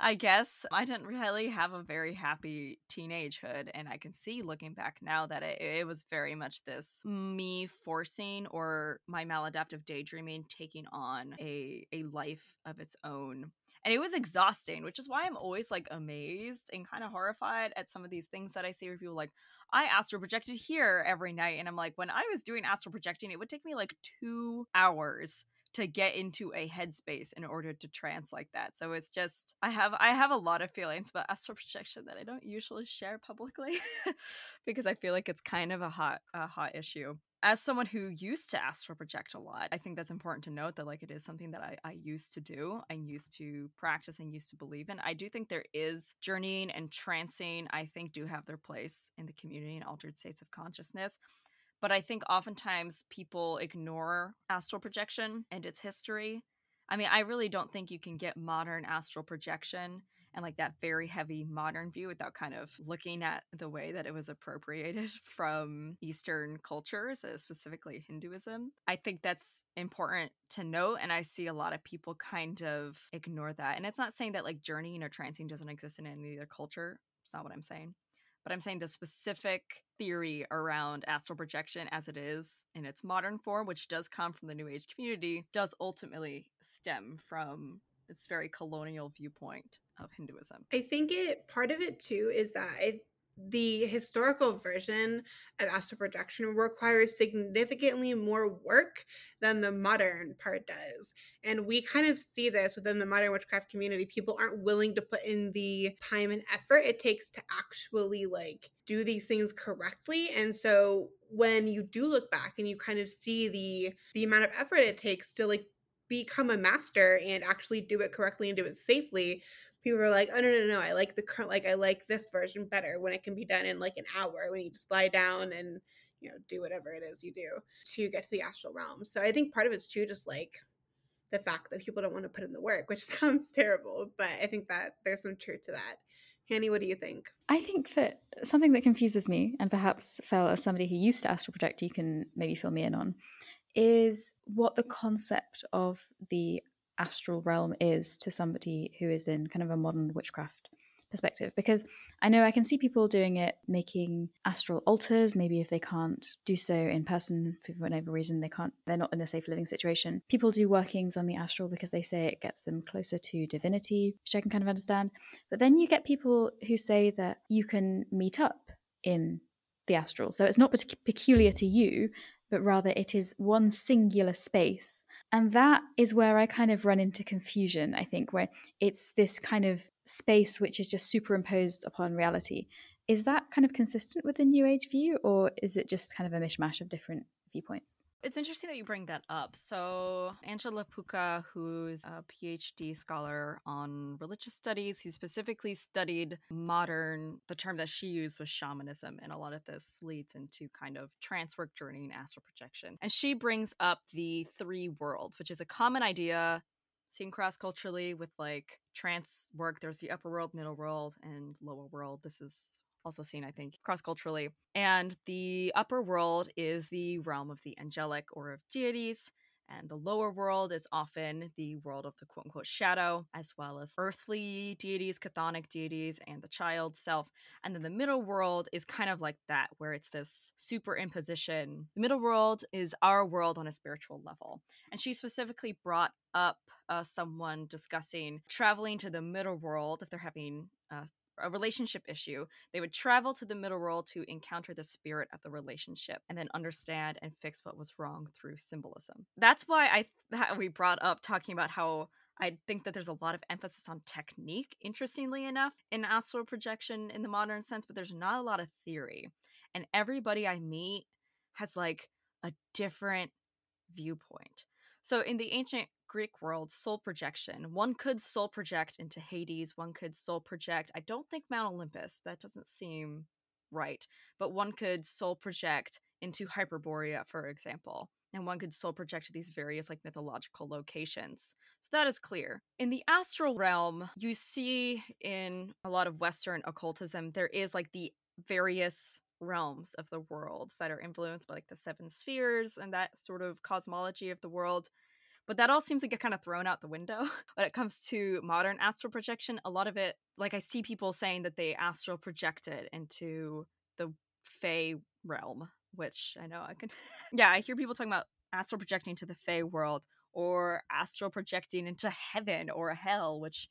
I guess I didn't really have a very happy teenagehood, and I can see looking back now that it, it was very much this me forcing or my maladaptive daydreaming taking on a a life of its own and it was exhausting which is why i'm always like amazed and kind of horrified at some of these things that i see where people like i astral projected here every night and i'm like when i was doing astral projecting it would take me like two hours to get into a headspace in order to trance like that. So it's just I have I have a lot of feelings about astral projection that I don't usually share publicly because I feel like it's kind of a hot a hot issue. As someone who used to astral project a lot, I think that's important to note that like it is something that I, I used to do, and used to practice and used to believe in. I do think there is journeying and trancing, I think do have their place in the community and altered states of consciousness. But I think oftentimes people ignore astral projection and its history. I mean, I really don't think you can get modern astral projection and like that very heavy modern view without kind of looking at the way that it was appropriated from Eastern cultures, uh, specifically Hinduism. I think that's important to note. And I see a lot of people kind of ignore that. And it's not saying that like journeying or trancing doesn't exist in any other culture. It's not what I'm saying but I'm saying the specific theory around astral projection as it is in its modern form, which does come from the New Age community, does ultimately stem from its very colonial viewpoint of Hinduism. I think it part of it too is that I the historical version of astral projection requires significantly more work than the modern part does. And we kind of see this within the modern witchcraft community. People aren't willing to put in the time and effort it takes to actually like do these things correctly. And so when you do look back and you kind of see the the amount of effort it takes to like become a master and actually do it correctly and do it safely people are like, oh no no no, I like the current like I like this version better when it can be done in like an hour when you just lie down and you know do whatever it is you do to get to the astral realm. So I think part of it's too just like the fact that people don't want to put in the work, which sounds terrible, but I think that there's some truth to that. Hanny, what do you think? I think that something that confuses me, and perhaps Fel, as somebody who used to astral project, you can maybe fill me in on, is what the concept of the astral realm is to somebody who is in kind of a modern witchcraft perspective because I know I can see people doing it, making astral altars. Maybe if they can't do so in person for whatever reason, they can't, they're not in a safe living situation. People do workings on the astral because they say it gets them closer to divinity, which I can kind of understand. But then you get people who say that you can meet up in the astral. So it's not peculiar to you, but rather it is one singular space. And that is where I kind of run into confusion, I think, where it's this kind of space which is just superimposed upon reality. Is that kind of consistent with the New Age view, or is it just kind of a mishmash of different viewpoints? It's interesting that you bring that up. So, Angela Puca, who's a PhD scholar on religious studies, who specifically studied modern, the term that she used was shamanism, and a lot of this leads into kind of trance work journey and astral projection. And she brings up the three worlds, which is a common idea seen cross culturally with like trance work. There's the upper world, middle world, and lower world. This is also seen, I think, cross culturally. And the upper world is the realm of the angelic or of deities. And the lower world is often the world of the quote unquote shadow, as well as earthly deities, chthonic deities, and the child self. And then the middle world is kind of like that, where it's this superimposition. The middle world is our world on a spiritual level. And she specifically brought up uh, someone discussing traveling to the middle world if they're having uh, a relationship issue, they would travel to the middle world to encounter the spirit of the relationship and then understand and fix what was wrong through symbolism. That's why I that we brought up talking about how I think that there's a lot of emphasis on technique, interestingly enough, in astral projection in the modern sense, but there's not a lot of theory. And everybody I meet has like a different viewpoint. So in the ancient Greek world, soul projection. One could soul project into Hades, one could soul project. I don't think Mount Olympus, that doesn't seem right, but one could soul project into Hyperborea, for example. And one could soul project to these various like mythological locations. So that is clear. In the astral realm, you see in a lot of Western occultism, there is like the various realms of the world that are influenced by like the seven spheres and that sort of cosmology of the world. But that all seems to get kind of thrown out the window when it comes to modern astral projection. A lot of it, like I see people saying that they astral projected into the Fey realm, which I know I can. yeah, I hear people talking about astral projecting to the Fey world or astral projecting into heaven or hell, which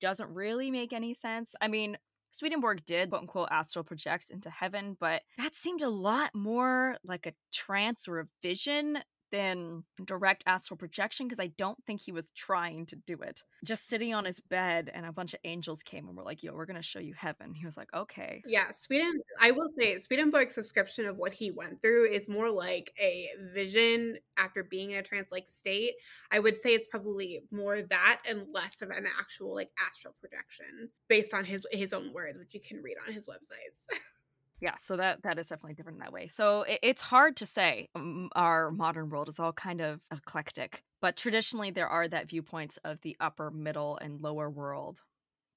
doesn't really make any sense. I mean, Swedenborg did quote unquote astral project into heaven, but that seemed a lot more like a trance or a vision than direct astral projection because I don't think he was trying to do it. Just sitting on his bed and a bunch of angels came and were like, yo, we're to show you heaven. He was like, okay. Yeah, Sweden, I will say, Swedenborg's description of what he went through is more like a vision after being in a trance like state. I would say it's probably more that and less of an actual like astral projection based on his his own words, which you can read on his websites. yeah so that that is definitely different in that way. So it, it's hard to say um, our modern world is all kind of eclectic but traditionally there are that viewpoints of the upper middle and lower world.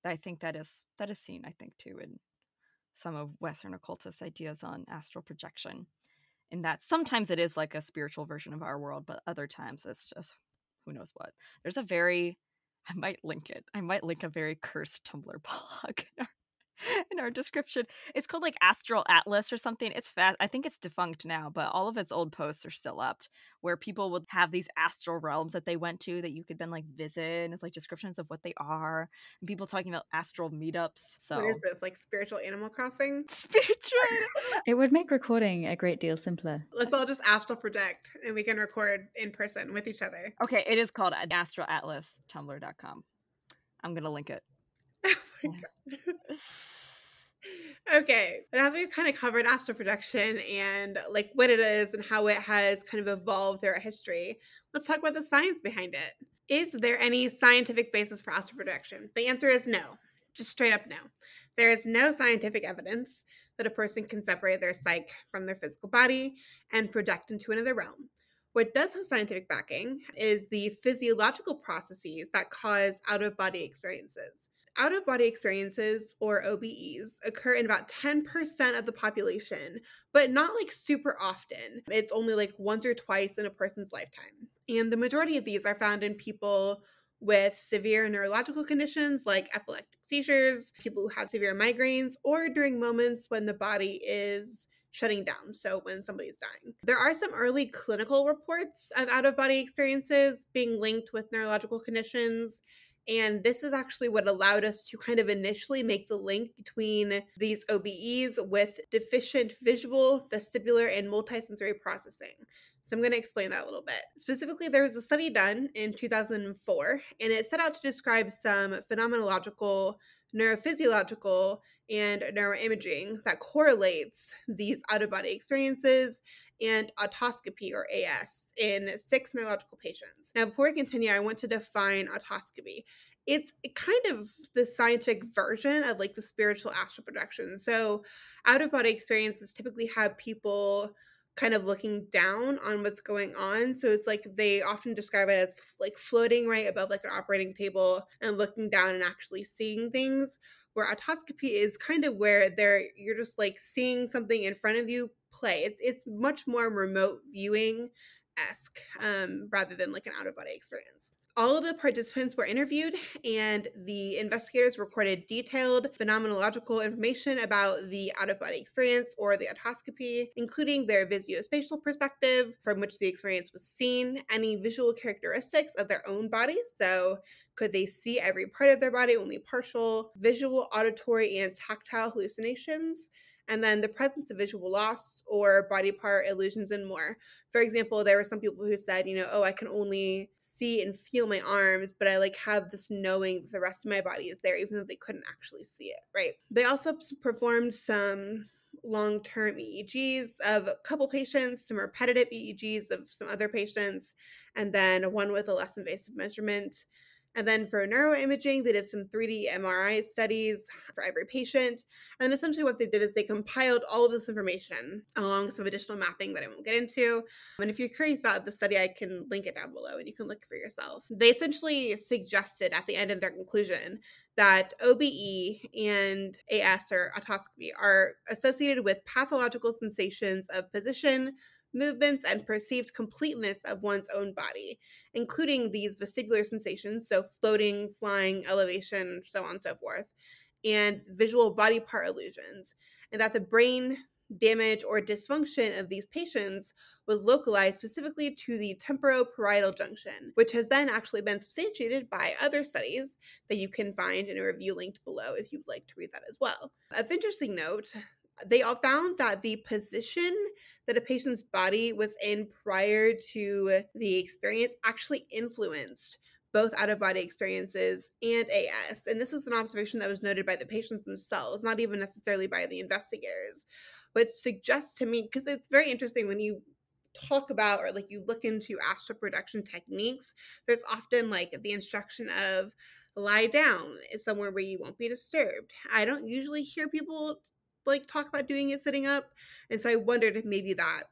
I think that is that is seen i think too in some of western occultist ideas on astral projection in that sometimes it is like a spiritual version of our world but other times it's just who knows what. There's a very i might link it i might link a very cursed tumblr blog in our in our description. It's called like Astral Atlas or something. It's fast. I think it's defunct now, but all of its old posts are still up where people would have these astral realms that they went to that you could then like visit. And it's like descriptions of what they are and people talking about astral meetups. So what is this? Like spiritual animal crossing? Spiritual. it would make recording a great deal simpler. Let's all just astral project and we can record in person with each other. Okay, it is called uh, astralatlas.tumblr.com. I'm gonna link it. Okay, now that we've kind of covered astral projection and like what it is and how it has kind of evolved throughout history, let's talk about the science behind it. Is there any scientific basis for astral projection? The answer is no, just straight up no. There is no scientific evidence that a person can separate their psyche from their physical body and project into another realm. What does have scientific backing is the physiological processes that cause out of body experiences Out of body experiences, or OBEs, occur in about 10% of the population, but not like super often. It's only like once or twice in a person's lifetime. And the majority of these are found in people with severe neurological conditions like epileptic seizures, people who have severe migraines, or during moments when the body is shutting down. So, when somebody's dying, there are some early clinical reports of out of body experiences being linked with neurological conditions. And this is actually what allowed us to kind of initially make the link between these OBEs with deficient visual, vestibular, and multisensory processing. So I'm going to explain that a little bit. Specifically, there was a study done in 2004, and it set out to describe some phenomenological, neurophysiological, and neuroimaging that correlates these out of body experiences and autoscopy or AS in six neurological patients. Now, before we continue, I want to define autoscopy. It's kind of the scientific version of like the spiritual astral projection. So, out of body experiences typically have people kind of looking down on what's going on. So it's like they often describe it as like floating right above like an operating table and looking down and actually seeing things. Where autoscopy is kind of where they're you're just like seeing something in front of you play. It's it's much more remote viewing esque um, rather than like an out of body experience. All of the participants were interviewed, and the investigators recorded detailed phenomenological information about the out of body experience or the autoscopy, including their visuospatial perspective from which the experience was seen, any visual characteristics of their own bodies. So, could they see every part of their body, only partial, visual, auditory, and tactile hallucinations? And then the presence of visual loss or body part illusions and more. For example, there were some people who said, you know, oh, I can only see and feel my arms, but I like have this knowing that the rest of my body is there, even though they couldn't actually see it, right? They also performed some long term EEGs of a couple patients, some repetitive EEGs of some other patients, and then one with a less invasive measurement. And then for neuroimaging, they did some 3D MRI studies for every patient. And essentially, what they did is they compiled all of this information along with some additional mapping that I won't get into. And if you're curious about the study, I can link it down below and you can look for yourself. They essentially suggested at the end of their conclusion that OBE and AS or autoscopy are associated with pathological sensations of position, movements, and perceived completeness of one's own body, including these vestibular sensations, so floating, flying, elevation, so on and so forth, and visual body part illusions, and that the brain damage or dysfunction of these patients was localized specifically to the temporoparietal junction, which has then actually been substantiated by other studies that you can find in a review linked below if you'd like to read that as well. Of interesting note, they all found that the position that a patient's body was in prior to the experience actually influenced both out of body experiences and AS. And this was an observation that was noted by the patients themselves, not even necessarily by the investigators, which suggests to me, because it's very interesting when you talk about or like you look into astral projection techniques, there's often like the instruction of lie down is somewhere where you won't be disturbed. I don't usually hear people like talk about doing it sitting up. And so I wondered if maybe that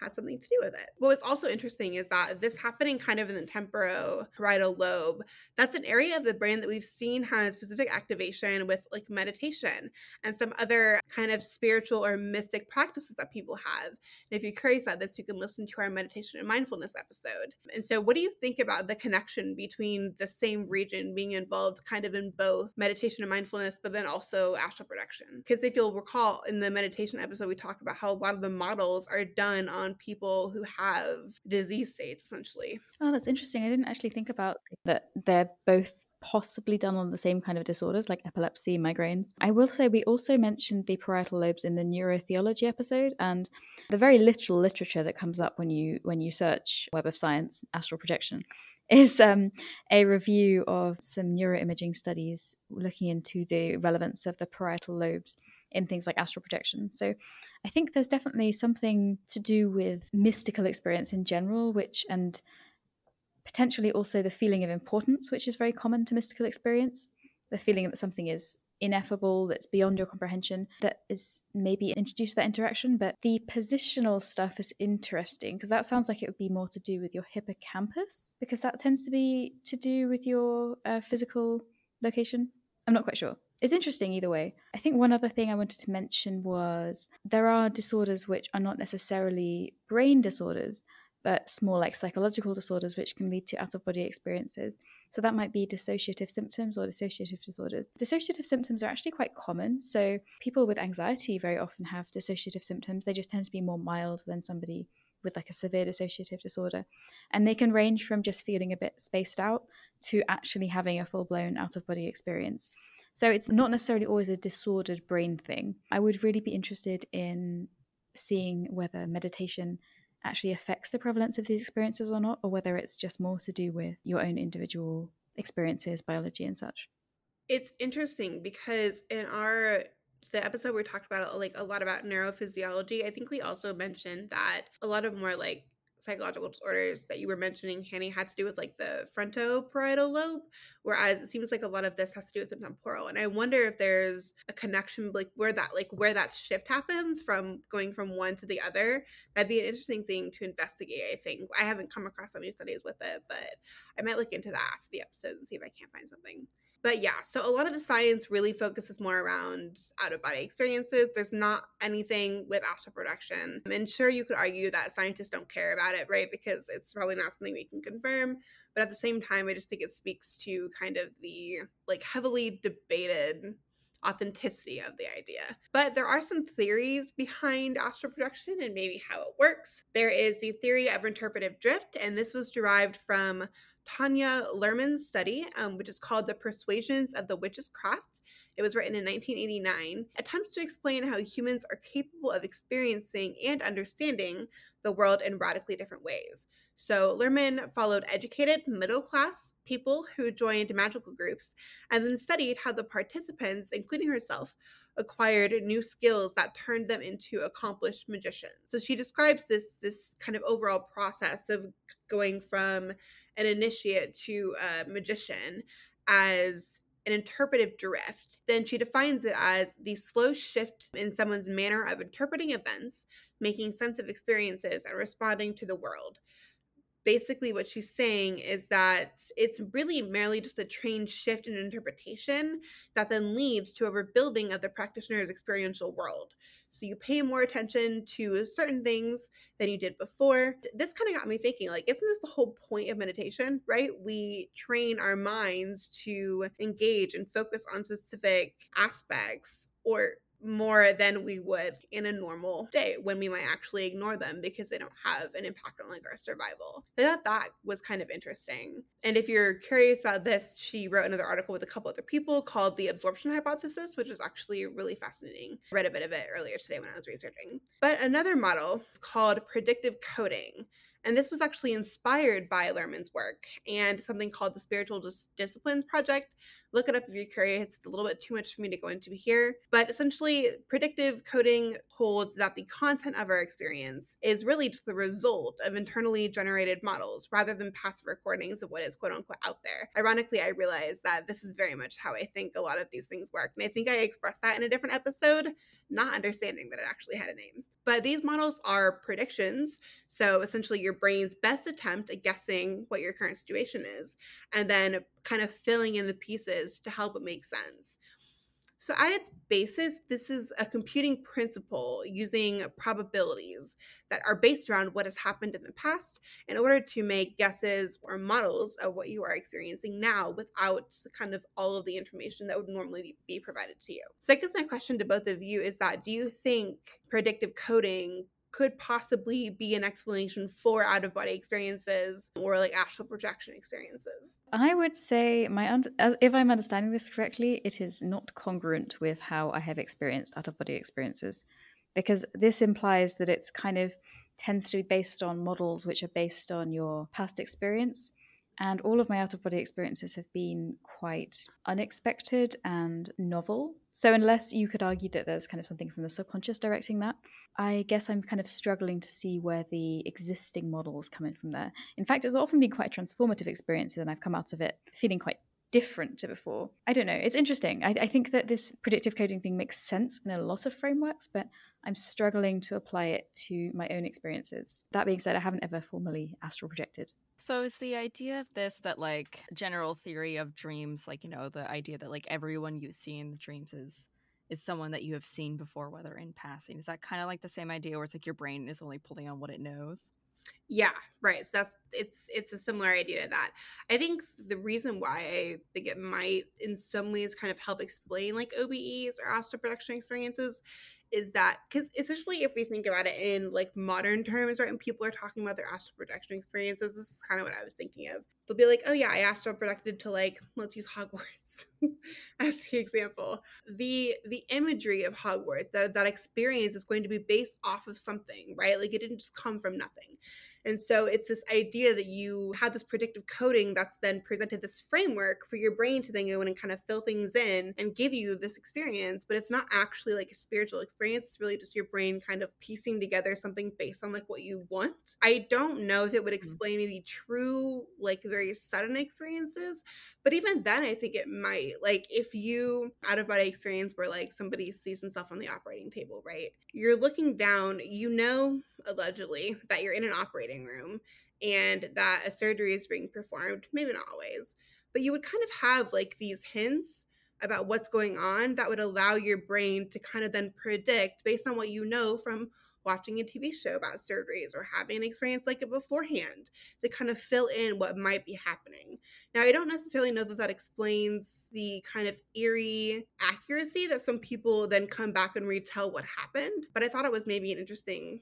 has something to do with it. What was also interesting is that this happening kind of in the temporoparietal lobe, that's an area of the brain that we've seen has specific activation with like meditation and some other kind of spiritual or mystic practices that people have. And if you're curious about this, you can listen to our meditation and mindfulness episode. And so, what do you think about the connection between the same region being involved kind of in both meditation and mindfulness, but then also astral projection? Because if you'll recall in the meditation episode, we talked about how a lot of the models are done on on people who have disease states essentially. Oh, that's interesting. I didn't actually think about that they're both possibly done on the same kind of disorders like epilepsy, migraines. I will say we also mentioned the parietal lobes in the neurotheology episode and the very literal literature that comes up when you when you search Web of Science astral projection is um, a review of some neuroimaging studies looking into the relevance of the parietal lobes in things like astral projection. So I think there's definitely something to do with mystical experience in general, which and potentially also the feeling of importance, which is very common to mystical experience. The feeling that something is ineffable, that's beyond your comprehension, that is maybe introduced to that interaction. But the positional stuff is interesting because that sounds like it would be more to do with your hippocampus, because that tends to be to do with your uh, physical location. I'm not quite sure. It's interesting either way. I think one other thing I wanted to mention was there are disorders which are not necessarily brain disorders, but more like psychological disorders which can lead to out of body experiences. So that might be dissociative symptoms or dissociative disorders. Dissociative symptoms are actually quite common. So people with anxiety very often have dissociative symptoms. They just tend to be more mild than somebody with like a severe dissociative disorder. And they can range from just feeling a bit spaced out to actually having a full blown out of body experience. So it's not necessarily always a disordered brain thing. I would really be interested in seeing whether meditation actually affects the prevalence of these experiences or not, or whether it's just more to do with your own individual experiences, biology, and such. It's interesting because in our the episode we talked about like a lot about neurophysiology, I think we also mentioned that a lot of more like psychological disorders that you were mentioning, Hanny, had to do with like the frontoparietal lobe, whereas it seems like a lot of this has to do with the temporal. And I wonder if there's a connection, like where that like where that shift happens from going from one to the other. That'd be an interesting thing to investigate. I think I haven't come across any studies with it, but I might look into that after the episode and see if I can't find something but yeah, so a lot of the science really focuses more around out of body experiences. There's not anything with astral projection. And sure, you could argue that scientists don't care about it, right? Because it's probably not something we can confirm. But at the same time, I just think it speaks to kind of the like heavily debated authenticity of the idea. But there are some theories behind astral projection and maybe how it works. There is the theory of interpretive drift, and this was derived from Tanya Luhrmann's study, um, which is called The Persuasions of the Witch's Craft. It was written in 1989, attempts to explain how humans are capable of experiencing and understanding the world in radically different ways. So, Lerman followed educated, middle class people who joined magical groups and then studied how the participants, including herself, acquired new skills that turned them into accomplished magicians. So she describes this this kind of overall process of going from an initiate to a magician as an interpretive drift. Then she defines it as the slow shift in someone's manner of interpreting events, making sense of experiences, and responding to the world. Basically, what she's saying is that it's really merely just a trained shift in interpretation that then leads to a rebuilding of the practitioner's experiential world. So you pay more attention to certain things than you did before. This kind of got me thinking like, isn't this the whole point of meditation, right? We train our minds to engage and focus on specific aspects or more than we would in a normal day when we might actually ignore them because they don't have an impact on like our survival. I thought that was kind of interesting. And if you're curious about this, she wrote another article with a couple other people called The Absorption Hypothesis, which is actually really fascinating. I read a bit of it earlier today when I was researching. But another model called predictive coding and this was actually inspired by Luhrmann's work and something called the Spiritual Dis- Disciplines Project. Look it up if you're curious. It's a little bit too much for me to go into here. But essentially, predictive coding holds that the content of our experience is really just the result of internally generated models rather than passive recordings of what is quote unquote out there. Ironically, I realize that this is very much how I think a lot of these things work. And I think I expressed that in a different episode, not understanding that it actually had a name. But these models are predictions. So essentially, your brain's best attempt at guessing what your current situation is, and then kind of filling in the pieces to help it make sense. So, at its basis, this is a computing principle using probabilities that are based around what has happened in the past in order to make guesses or models of what you are experiencing now without kind of all of the information that would normally be provided to you. So, I guess my question to both of you is that do you think predictive coding could possibly be an explanation for out of body experiences or like astral projection experiences. I would say my un- if I'm understanding this correctly, it is not congruent with how I have experienced out of body experiences because this implies that it's kind of tends to be based on models which are based on your past experience and all of my out of body experiences have been quite unexpected and novel. So, unless you could argue that there's kind of something from the subconscious directing that, I guess I'm kind of struggling to see where the existing models come in from there. In fact, it's often been quite a transformative experience, and I've come out of it feeling quite different to before. I don't know. It's interesting. I, I think that this predictive coding thing makes sense in a lot of frameworks, but I'm struggling to apply it to my own experiences. That being said, I haven't ever formally astral projected. So is the idea of this that like general theory of dreams, like you know, the idea that like everyone you see in the dreams is is someone that you have seen before, whether in passing. Is that kind of like the same idea where it's like your brain is only pulling on what it knows? Yeah, right. So that's it's it's a similar idea to that. I think the reason why I think it might in some ways kind of help explain like OBEs or astral projection experiences is that because essentially if we think about it in like modern terms right when people are talking about their astral projection experiences this is kind of what i was thinking of. They'll be like oh yeah i astral projected to like let's use hogwarts as the example. The the imagery of hogwarts that that experience is going to be based off of something right? Like it didn't just come from nothing and so it's this idea that you have this predictive coding that's then presented this framework for your brain to then go in and kind of fill things in and give you this experience. But it's not actually like a spiritual experience. It's really just your brain kind of piecing together something based on like what you want. I don't know if it would mm-hmm. explain maybe true, like very sudden experiences, but even then, I think it might. Like, if you out of body experience where like somebody sees himself on the operating table, right? You're looking down, you know, allegedly, that you're in an operating room and that a surgery is being performed. Maybe not always, but you would kind of have like these hints about what's going on that would allow your brain to kind of then predict based on what you know from watching a TV show about surgeries or having an experience like it beforehand to kind of fill in what might be happening. Now, I don't necessarily know that that explains the kind of eerie accuracy that some people then come back and retell what happened, but I thought it was maybe an interesting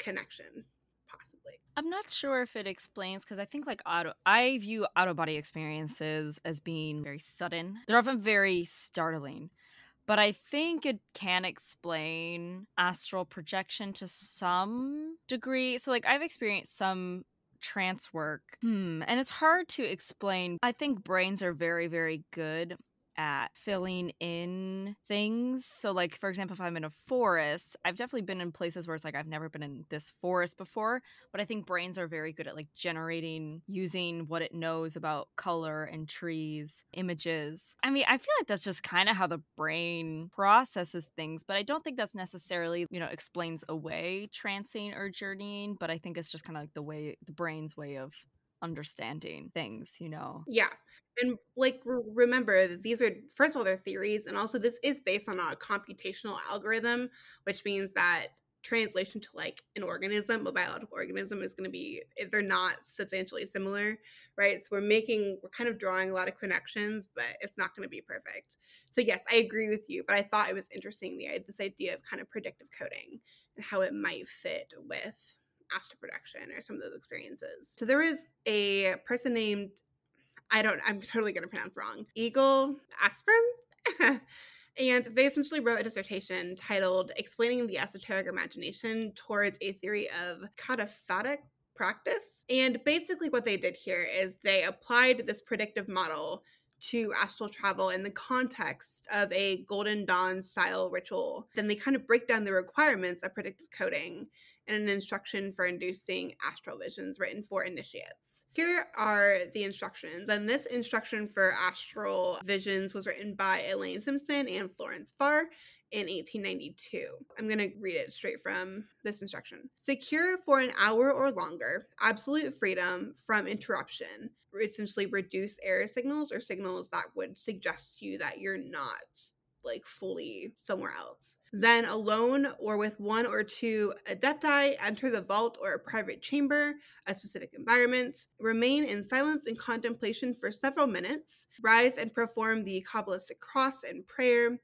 connection. Possibly. I'm not sure if it explains because I think like auto I view out of body experiences as being very sudden. They're often very startling but I think it can explain astral projection to some degree. So, like, I've experienced some trance work, hmm, and it's hard to explain. I think brains are very, very good at filling in things. So, like, for example, if I'm in a forest, I've definitely been in places where it's like I've never been in this forest before, but I think brains are very good at like generating using what it knows about color and trees, images. I mean, I feel like that's just kind of how the brain processes things, but I don't think that's necessarily, you know, explains away trancing or journeying, but I think it's just kind of like the way the brain's way of understanding things, you know? Yeah. And like, remember that these are, first of all, they're theories. And also, this is based on a computational algorithm, which means that translation to like an organism, a biological organism, is going to be, eh, they're not substantially similar, right? So we're making, we're kind of drawing a lot of connections, but it's not going to be perfect. So, yes, I agree with you, but I thought it was interesting the this idea of kind of predictive coding and how it might fit with astral projection or some of those experiences. So there is a person named I don't I'm totally gonna pronounce wrong. Egil Asprem. and they essentially wrote a dissertation titled Explaining the Esoteric Imagination Towards a Theory of Cataphatic Practice. And basically, what they did here is they applied this predictive model to astral travel in the context of a Golden Dawn style ritual. Then they kind of break down the requirements of predictive coding and an instruction for inducing astral visions written for initiates. Here are the instructions, and this instruction for astral visions was written by Elaine Simpson and Florence Farr in 1892. I'm going to read it straight from this instruction. Secure for an hour or longer, absolute freedom from interruption. Essentially, reduce error signals or signals that would suggest to you that you're not like fully somewhere else. Then, alone or with one or two adepti, enter the vault or a private chamber, a specific environment, remain in silence and contemplation for several minutes, rise and perform the Kabbalistic cross and prayer,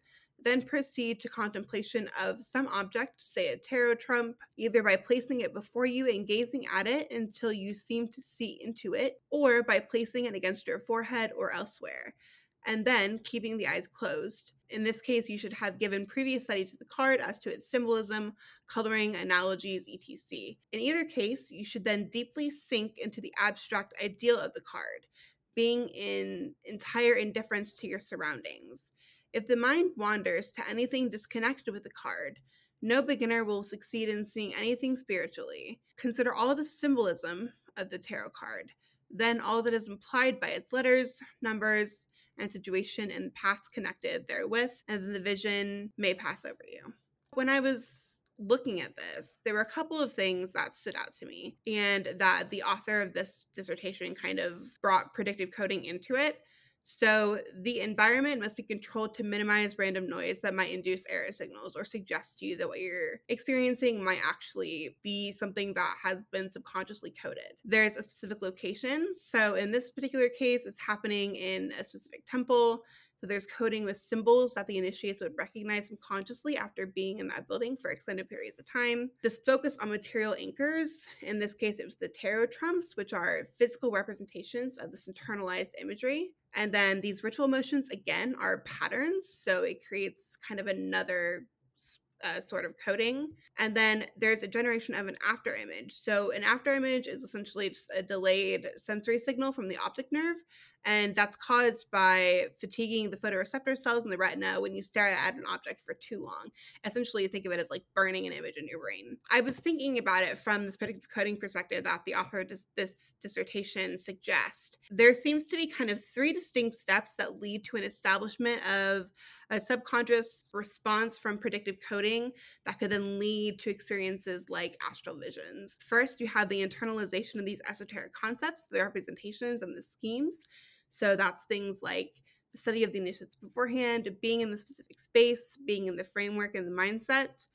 then proceed to contemplation of some object, say a tarot trump, either by placing it before you and gazing at it until you seem to see into it, or by placing it against your forehead or elsewhere and then keeping the eyes closed. In this case, you should have given previous study to the card as to its symbolism, coloring, analogies, etc. In either case, you should then deeply sink into the abstract ideal of the card, being in entire indifference to your surroundings. If the mind wanders to anything disconnected with the card, no beginner will succeed in seeing anything spiritually. Consider all the symbolism of the tarot card, then all that is implied by its letters, numbers, and situation and paths connected therewith, and then the vision may pass over you. When I was looking at this, there were a couple of things that stood out to me, and that the author of this dissertation kind of brought predictive coding into it. So, the environment must be controlled to minimize random noise that might induce error signals or suggest to you that what you're experiencing might actually be something that has been subconsciously coded. There's a specific location. So, in this particular case, it's happening in a specific temple so there's coding with symbols that the initiates would recognize subconsciously after being in that building for extended periods of time. This focus on material anchors, in this case, it was the tarot trumps, which are physical representations of this internalized imagery. And then these ritual motions, again, are patterns. So it creates kind of another uh, sort of coding. And then there's a generation of an after image. So an after image is essentially just a delayed sensory signal from the optic nerve and that's caused by fatiguing the photoreceptor cells in the retina when you stare at an object for too long. Essentially, you think of it as like burning an image in your brain. I was thinking about it from this predictive coding perspective that the author of this dissertation suggests. There seems to be kind of three distinct steps that lead to an establishment of a subconscious response from predictive coding that could then lead to experiences like astral visions. First, you have the internalization of these esoteric concepts, the representations, and the schemes. So that's things like the study of the initiates beforehand, being in the specific space, being in the framework and the mindset,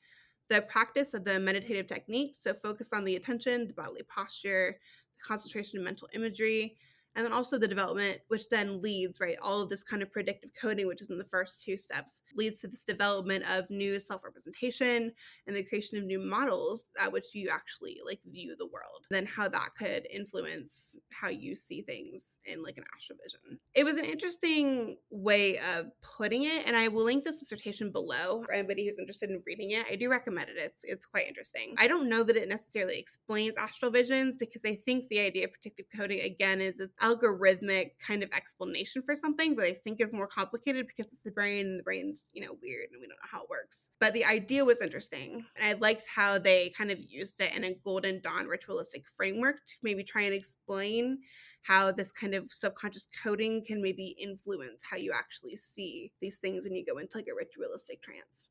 the practice of the meditative techniques, so focus on the attention, the bodily posture, the concentration of mental imagery, and then also the development which then leads right all of this kind of predictive coding which is in the first two steps leads to this development of new self-representation and the creation of new models at which you actually like view the world then how that could influence how you see things in like an astral vision. It was an interesting way of putting it and i will link this dissertation below for anybody who's interested in reading it. I do recommend it. It's it's quite interesting. I don't know that it necessarily explains astral visions because i think the idea of predictive coding again is algorithmic kind of explanation for something that I think is more complicated because it's the brain and the brain's, you know, weird and we don't know how it works. But the idea was interesting. And I liked how they kind of used it in a Golden Dawn ritualistic framework to maybe try and explain how this kind of subconscious coding can maybe influence how you actually see these things when you go into like a ritualistic trance.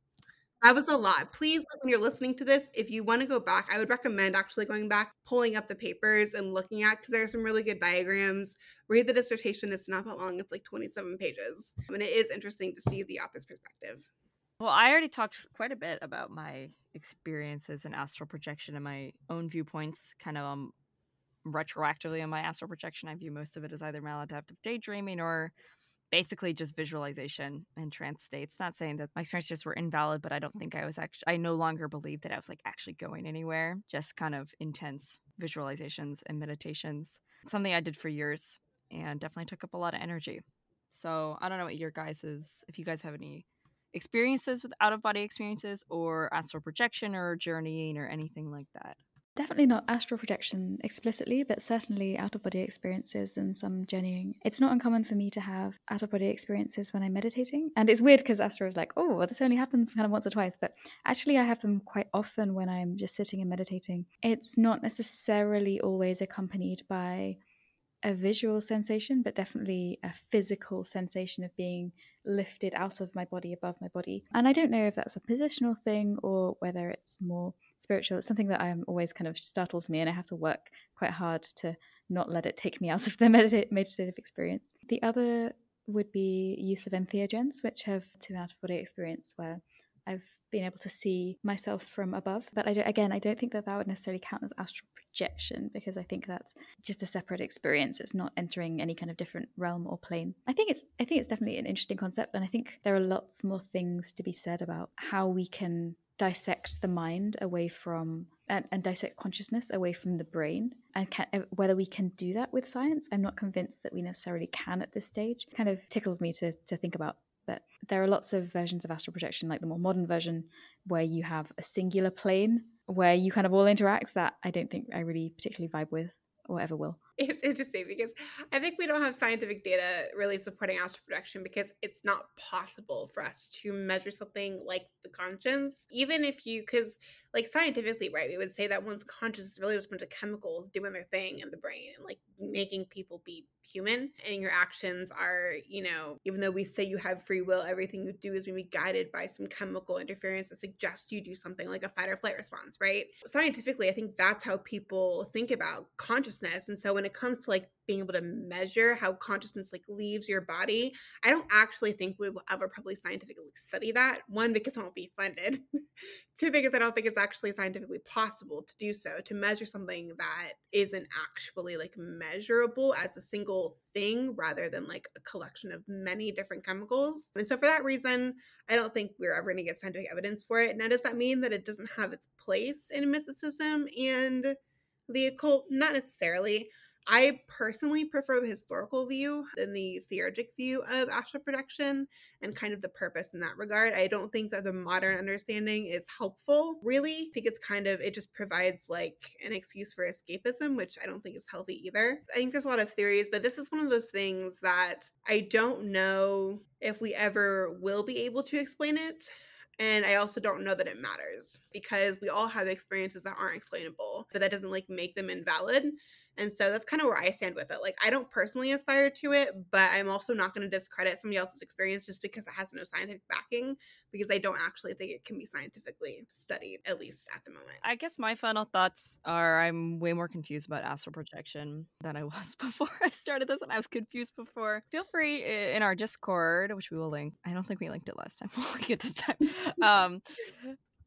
That was a lot. Please, when you're listening to this, if you want to go back, I would recommend actually going back, pulling up the papers and looking at because there are some really good diagrams. Read the dissertation. It's not that long. It's like 27 pages. I mean, it is interesting to see the author's perspective. Well, I already talked quite a bit about my experiences in astral projection and my own viewpoints, kind of um, retroactively on my astral projection. I view most of it as either maladaptive daydreaming or basically just visualization and trance states. Not saying that my experiences were invalid, but I don't mm-hmm. think I was actually, I no longer believe that I was like actually going anywhere, just kind of intense visualizations and meditations. Something I did for years and definitely took up a lot of energy. So I don't know what your guys is, if you guys have any experiences with out of body experiences or astral projection or journeying or anything like that. Definitely not astral projection explicitly, but certainly out of body experiences and some journeying. It's not uncommon for me to have out of body experiences when I'm meditating. And it's weird because Astra is like, oh, this only happens kind of once or twice. But actually, I have them quite often when I'm just sitting and meditating. It's not necessarily always accompanied by a visual sensation, but definitely a physical sensation of being lifted out of my body above my body. And I don't know if that's a positional thing or whether it's more spiritual. It's something that I'm always kind of startles me, and I have to work quite hard to not let it take me out of the medita- meditative experience. The other would be use of entheogens, which have two out of body experience where I've been able to see myself from above. But I do, again, I don't think that that would necessarily count as astral projection because I think that's just a separate experience. It's not entering any kind of different realm or plane. I think it's I think it's definitely an interesting concept, and I think there are lots more things to be said about how we can dissect the mind away from and, and dissect consciousness away from the brain. And can, uh, whether we can do that with science i'm not convinced that we necessarily can at this stage. Kind of tickles me to, to think about but there are lots of versions of astral projection like the more modern version where you have a singular plane where you kind of all interact that i don't think i really particularly vibe with or ever will it's interesting because I think we don't have scientific data really supporting astral projection because it's not possible for us to measure something like the conscience. Even if you, because like scientifically, right, we would say that one's conscience is really just a bunch of chemicals doing their thing in the brain and like making people be human. And your actions are, you know, even though we say you have free will, everything you do is maybe guided by some chemical interference that suggests you do something like a fight or flight response, right? Scientifically, I think that's how people think about consciousness. And so when it comes to like being able to measure how consciousness like leaves your body i don't actually think we will ever probably scientifically study that. One because it won't be funded. Two because i don't think it's actually scientifically possible to do so to measure something that isn't actually like measurable as a single thing rather than like a collection of many different chemicals. And so for that reason i don't think we're ever going to get scientific evidence for it. Now does that mean that it doesn't have its place in mysticism and the occult? Not necessarily I personally prefer the historical view than the theurgic view of astral projection and kind of the purpose in that regard. I don't think that the modern understanding is helpful, really. I think it's kind of, it just provides like an excuse for escapism, which I don't think is healthy either. I think there's a lot of theories, but this is one of those things that I don't know if we ever will be able to explain it. And I also don't know that it matters because we all have experiences that aren't explainable, but that doesn't like make them invalid. And so that's kind of where I stand with it. Like, I don't personally aspire to it, but I'm also not going to discredit somebody else's experience just because it has no scientific backing, because I don't actually think it can be scientifically studied, at least at the moment. I guess my final thoughts are I'm way more confused about astral projection than I was before I started this, and I was confused before. Feel free in our Discord, which we will link. I don't think we linked it last time. We'll link it this time. Um,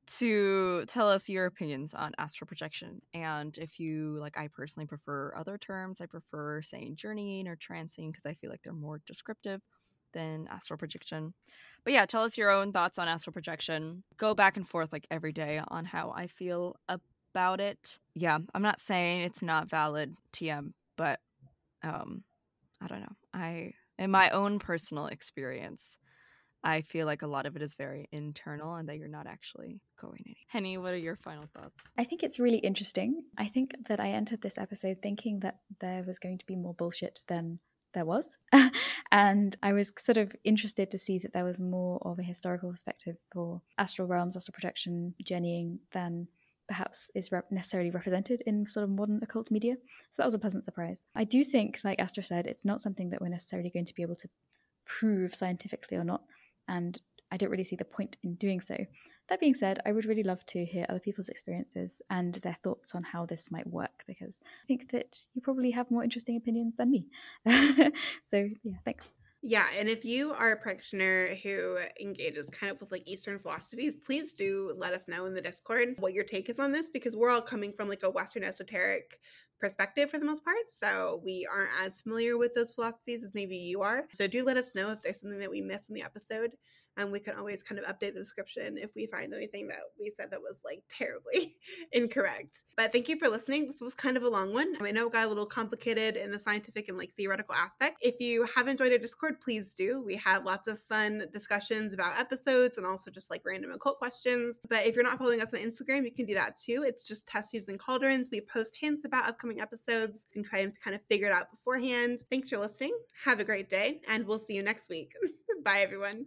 to tell us your opinions on astral projection and if you like i personally prefer other terms i prefer saying journeying or trancing because i feel like they're more descriptive than astral projection. But yeah tell us your own thoughts on astral projection. Go back and forth like every day on how i feel about it. Yeah i'm not saying it's not valid tm but um i don't know. I in my own personal experience I feel like a lot of it is very internal and that you're not actually going any. Hanny, what are your final thoughts? I think it's really interesting. I think that I entered this episode thinking that there was going to be more bullshit than there was. and I was sort of interested to see that there was more of a historical perspective for astral realms, astral projection, journeying than perhaps is rep- necessarily represented in sort of modern occult media. So that was a pleasant surprise. I do think, like Astra said, it's not something that we're necessarily going to be able to prove scientifically or not and I don't really see the point in doing so. That being said, I would really love to hear other people's experiences and their thoughts on how this might work because I think that you probably have more interesting opinions than me. so, yeah, thanks. Yeah, and if you are a practitioner who engages kind of with like Eastern philosophies, please do let us know in the Discord what your take is on this because we're all coming from like a Western esoteric perspective for the most part. So we aren't as familiar with those philosophies as maybe you are. So do let us know if there's something that we missed in the episode and we can always kind of update the description if we find anything that we said that was like terribly incorrect. But thank you for listening. This was kind of a long one. I know it got a little complicated in the scientific and like theoretical aspect. If you haven't joined our Discord, please do. We have lots of fun discussions about episodes and also just like random occult questions. But if you're not following us on Instagram, you can do that too. It's just test tubes and cauldrons. We post hints about upcoming episodes. You can try and kind of figure it out beforehand. Thanks for listening. Have a great day, and we'll see you next week. Bye, everyone.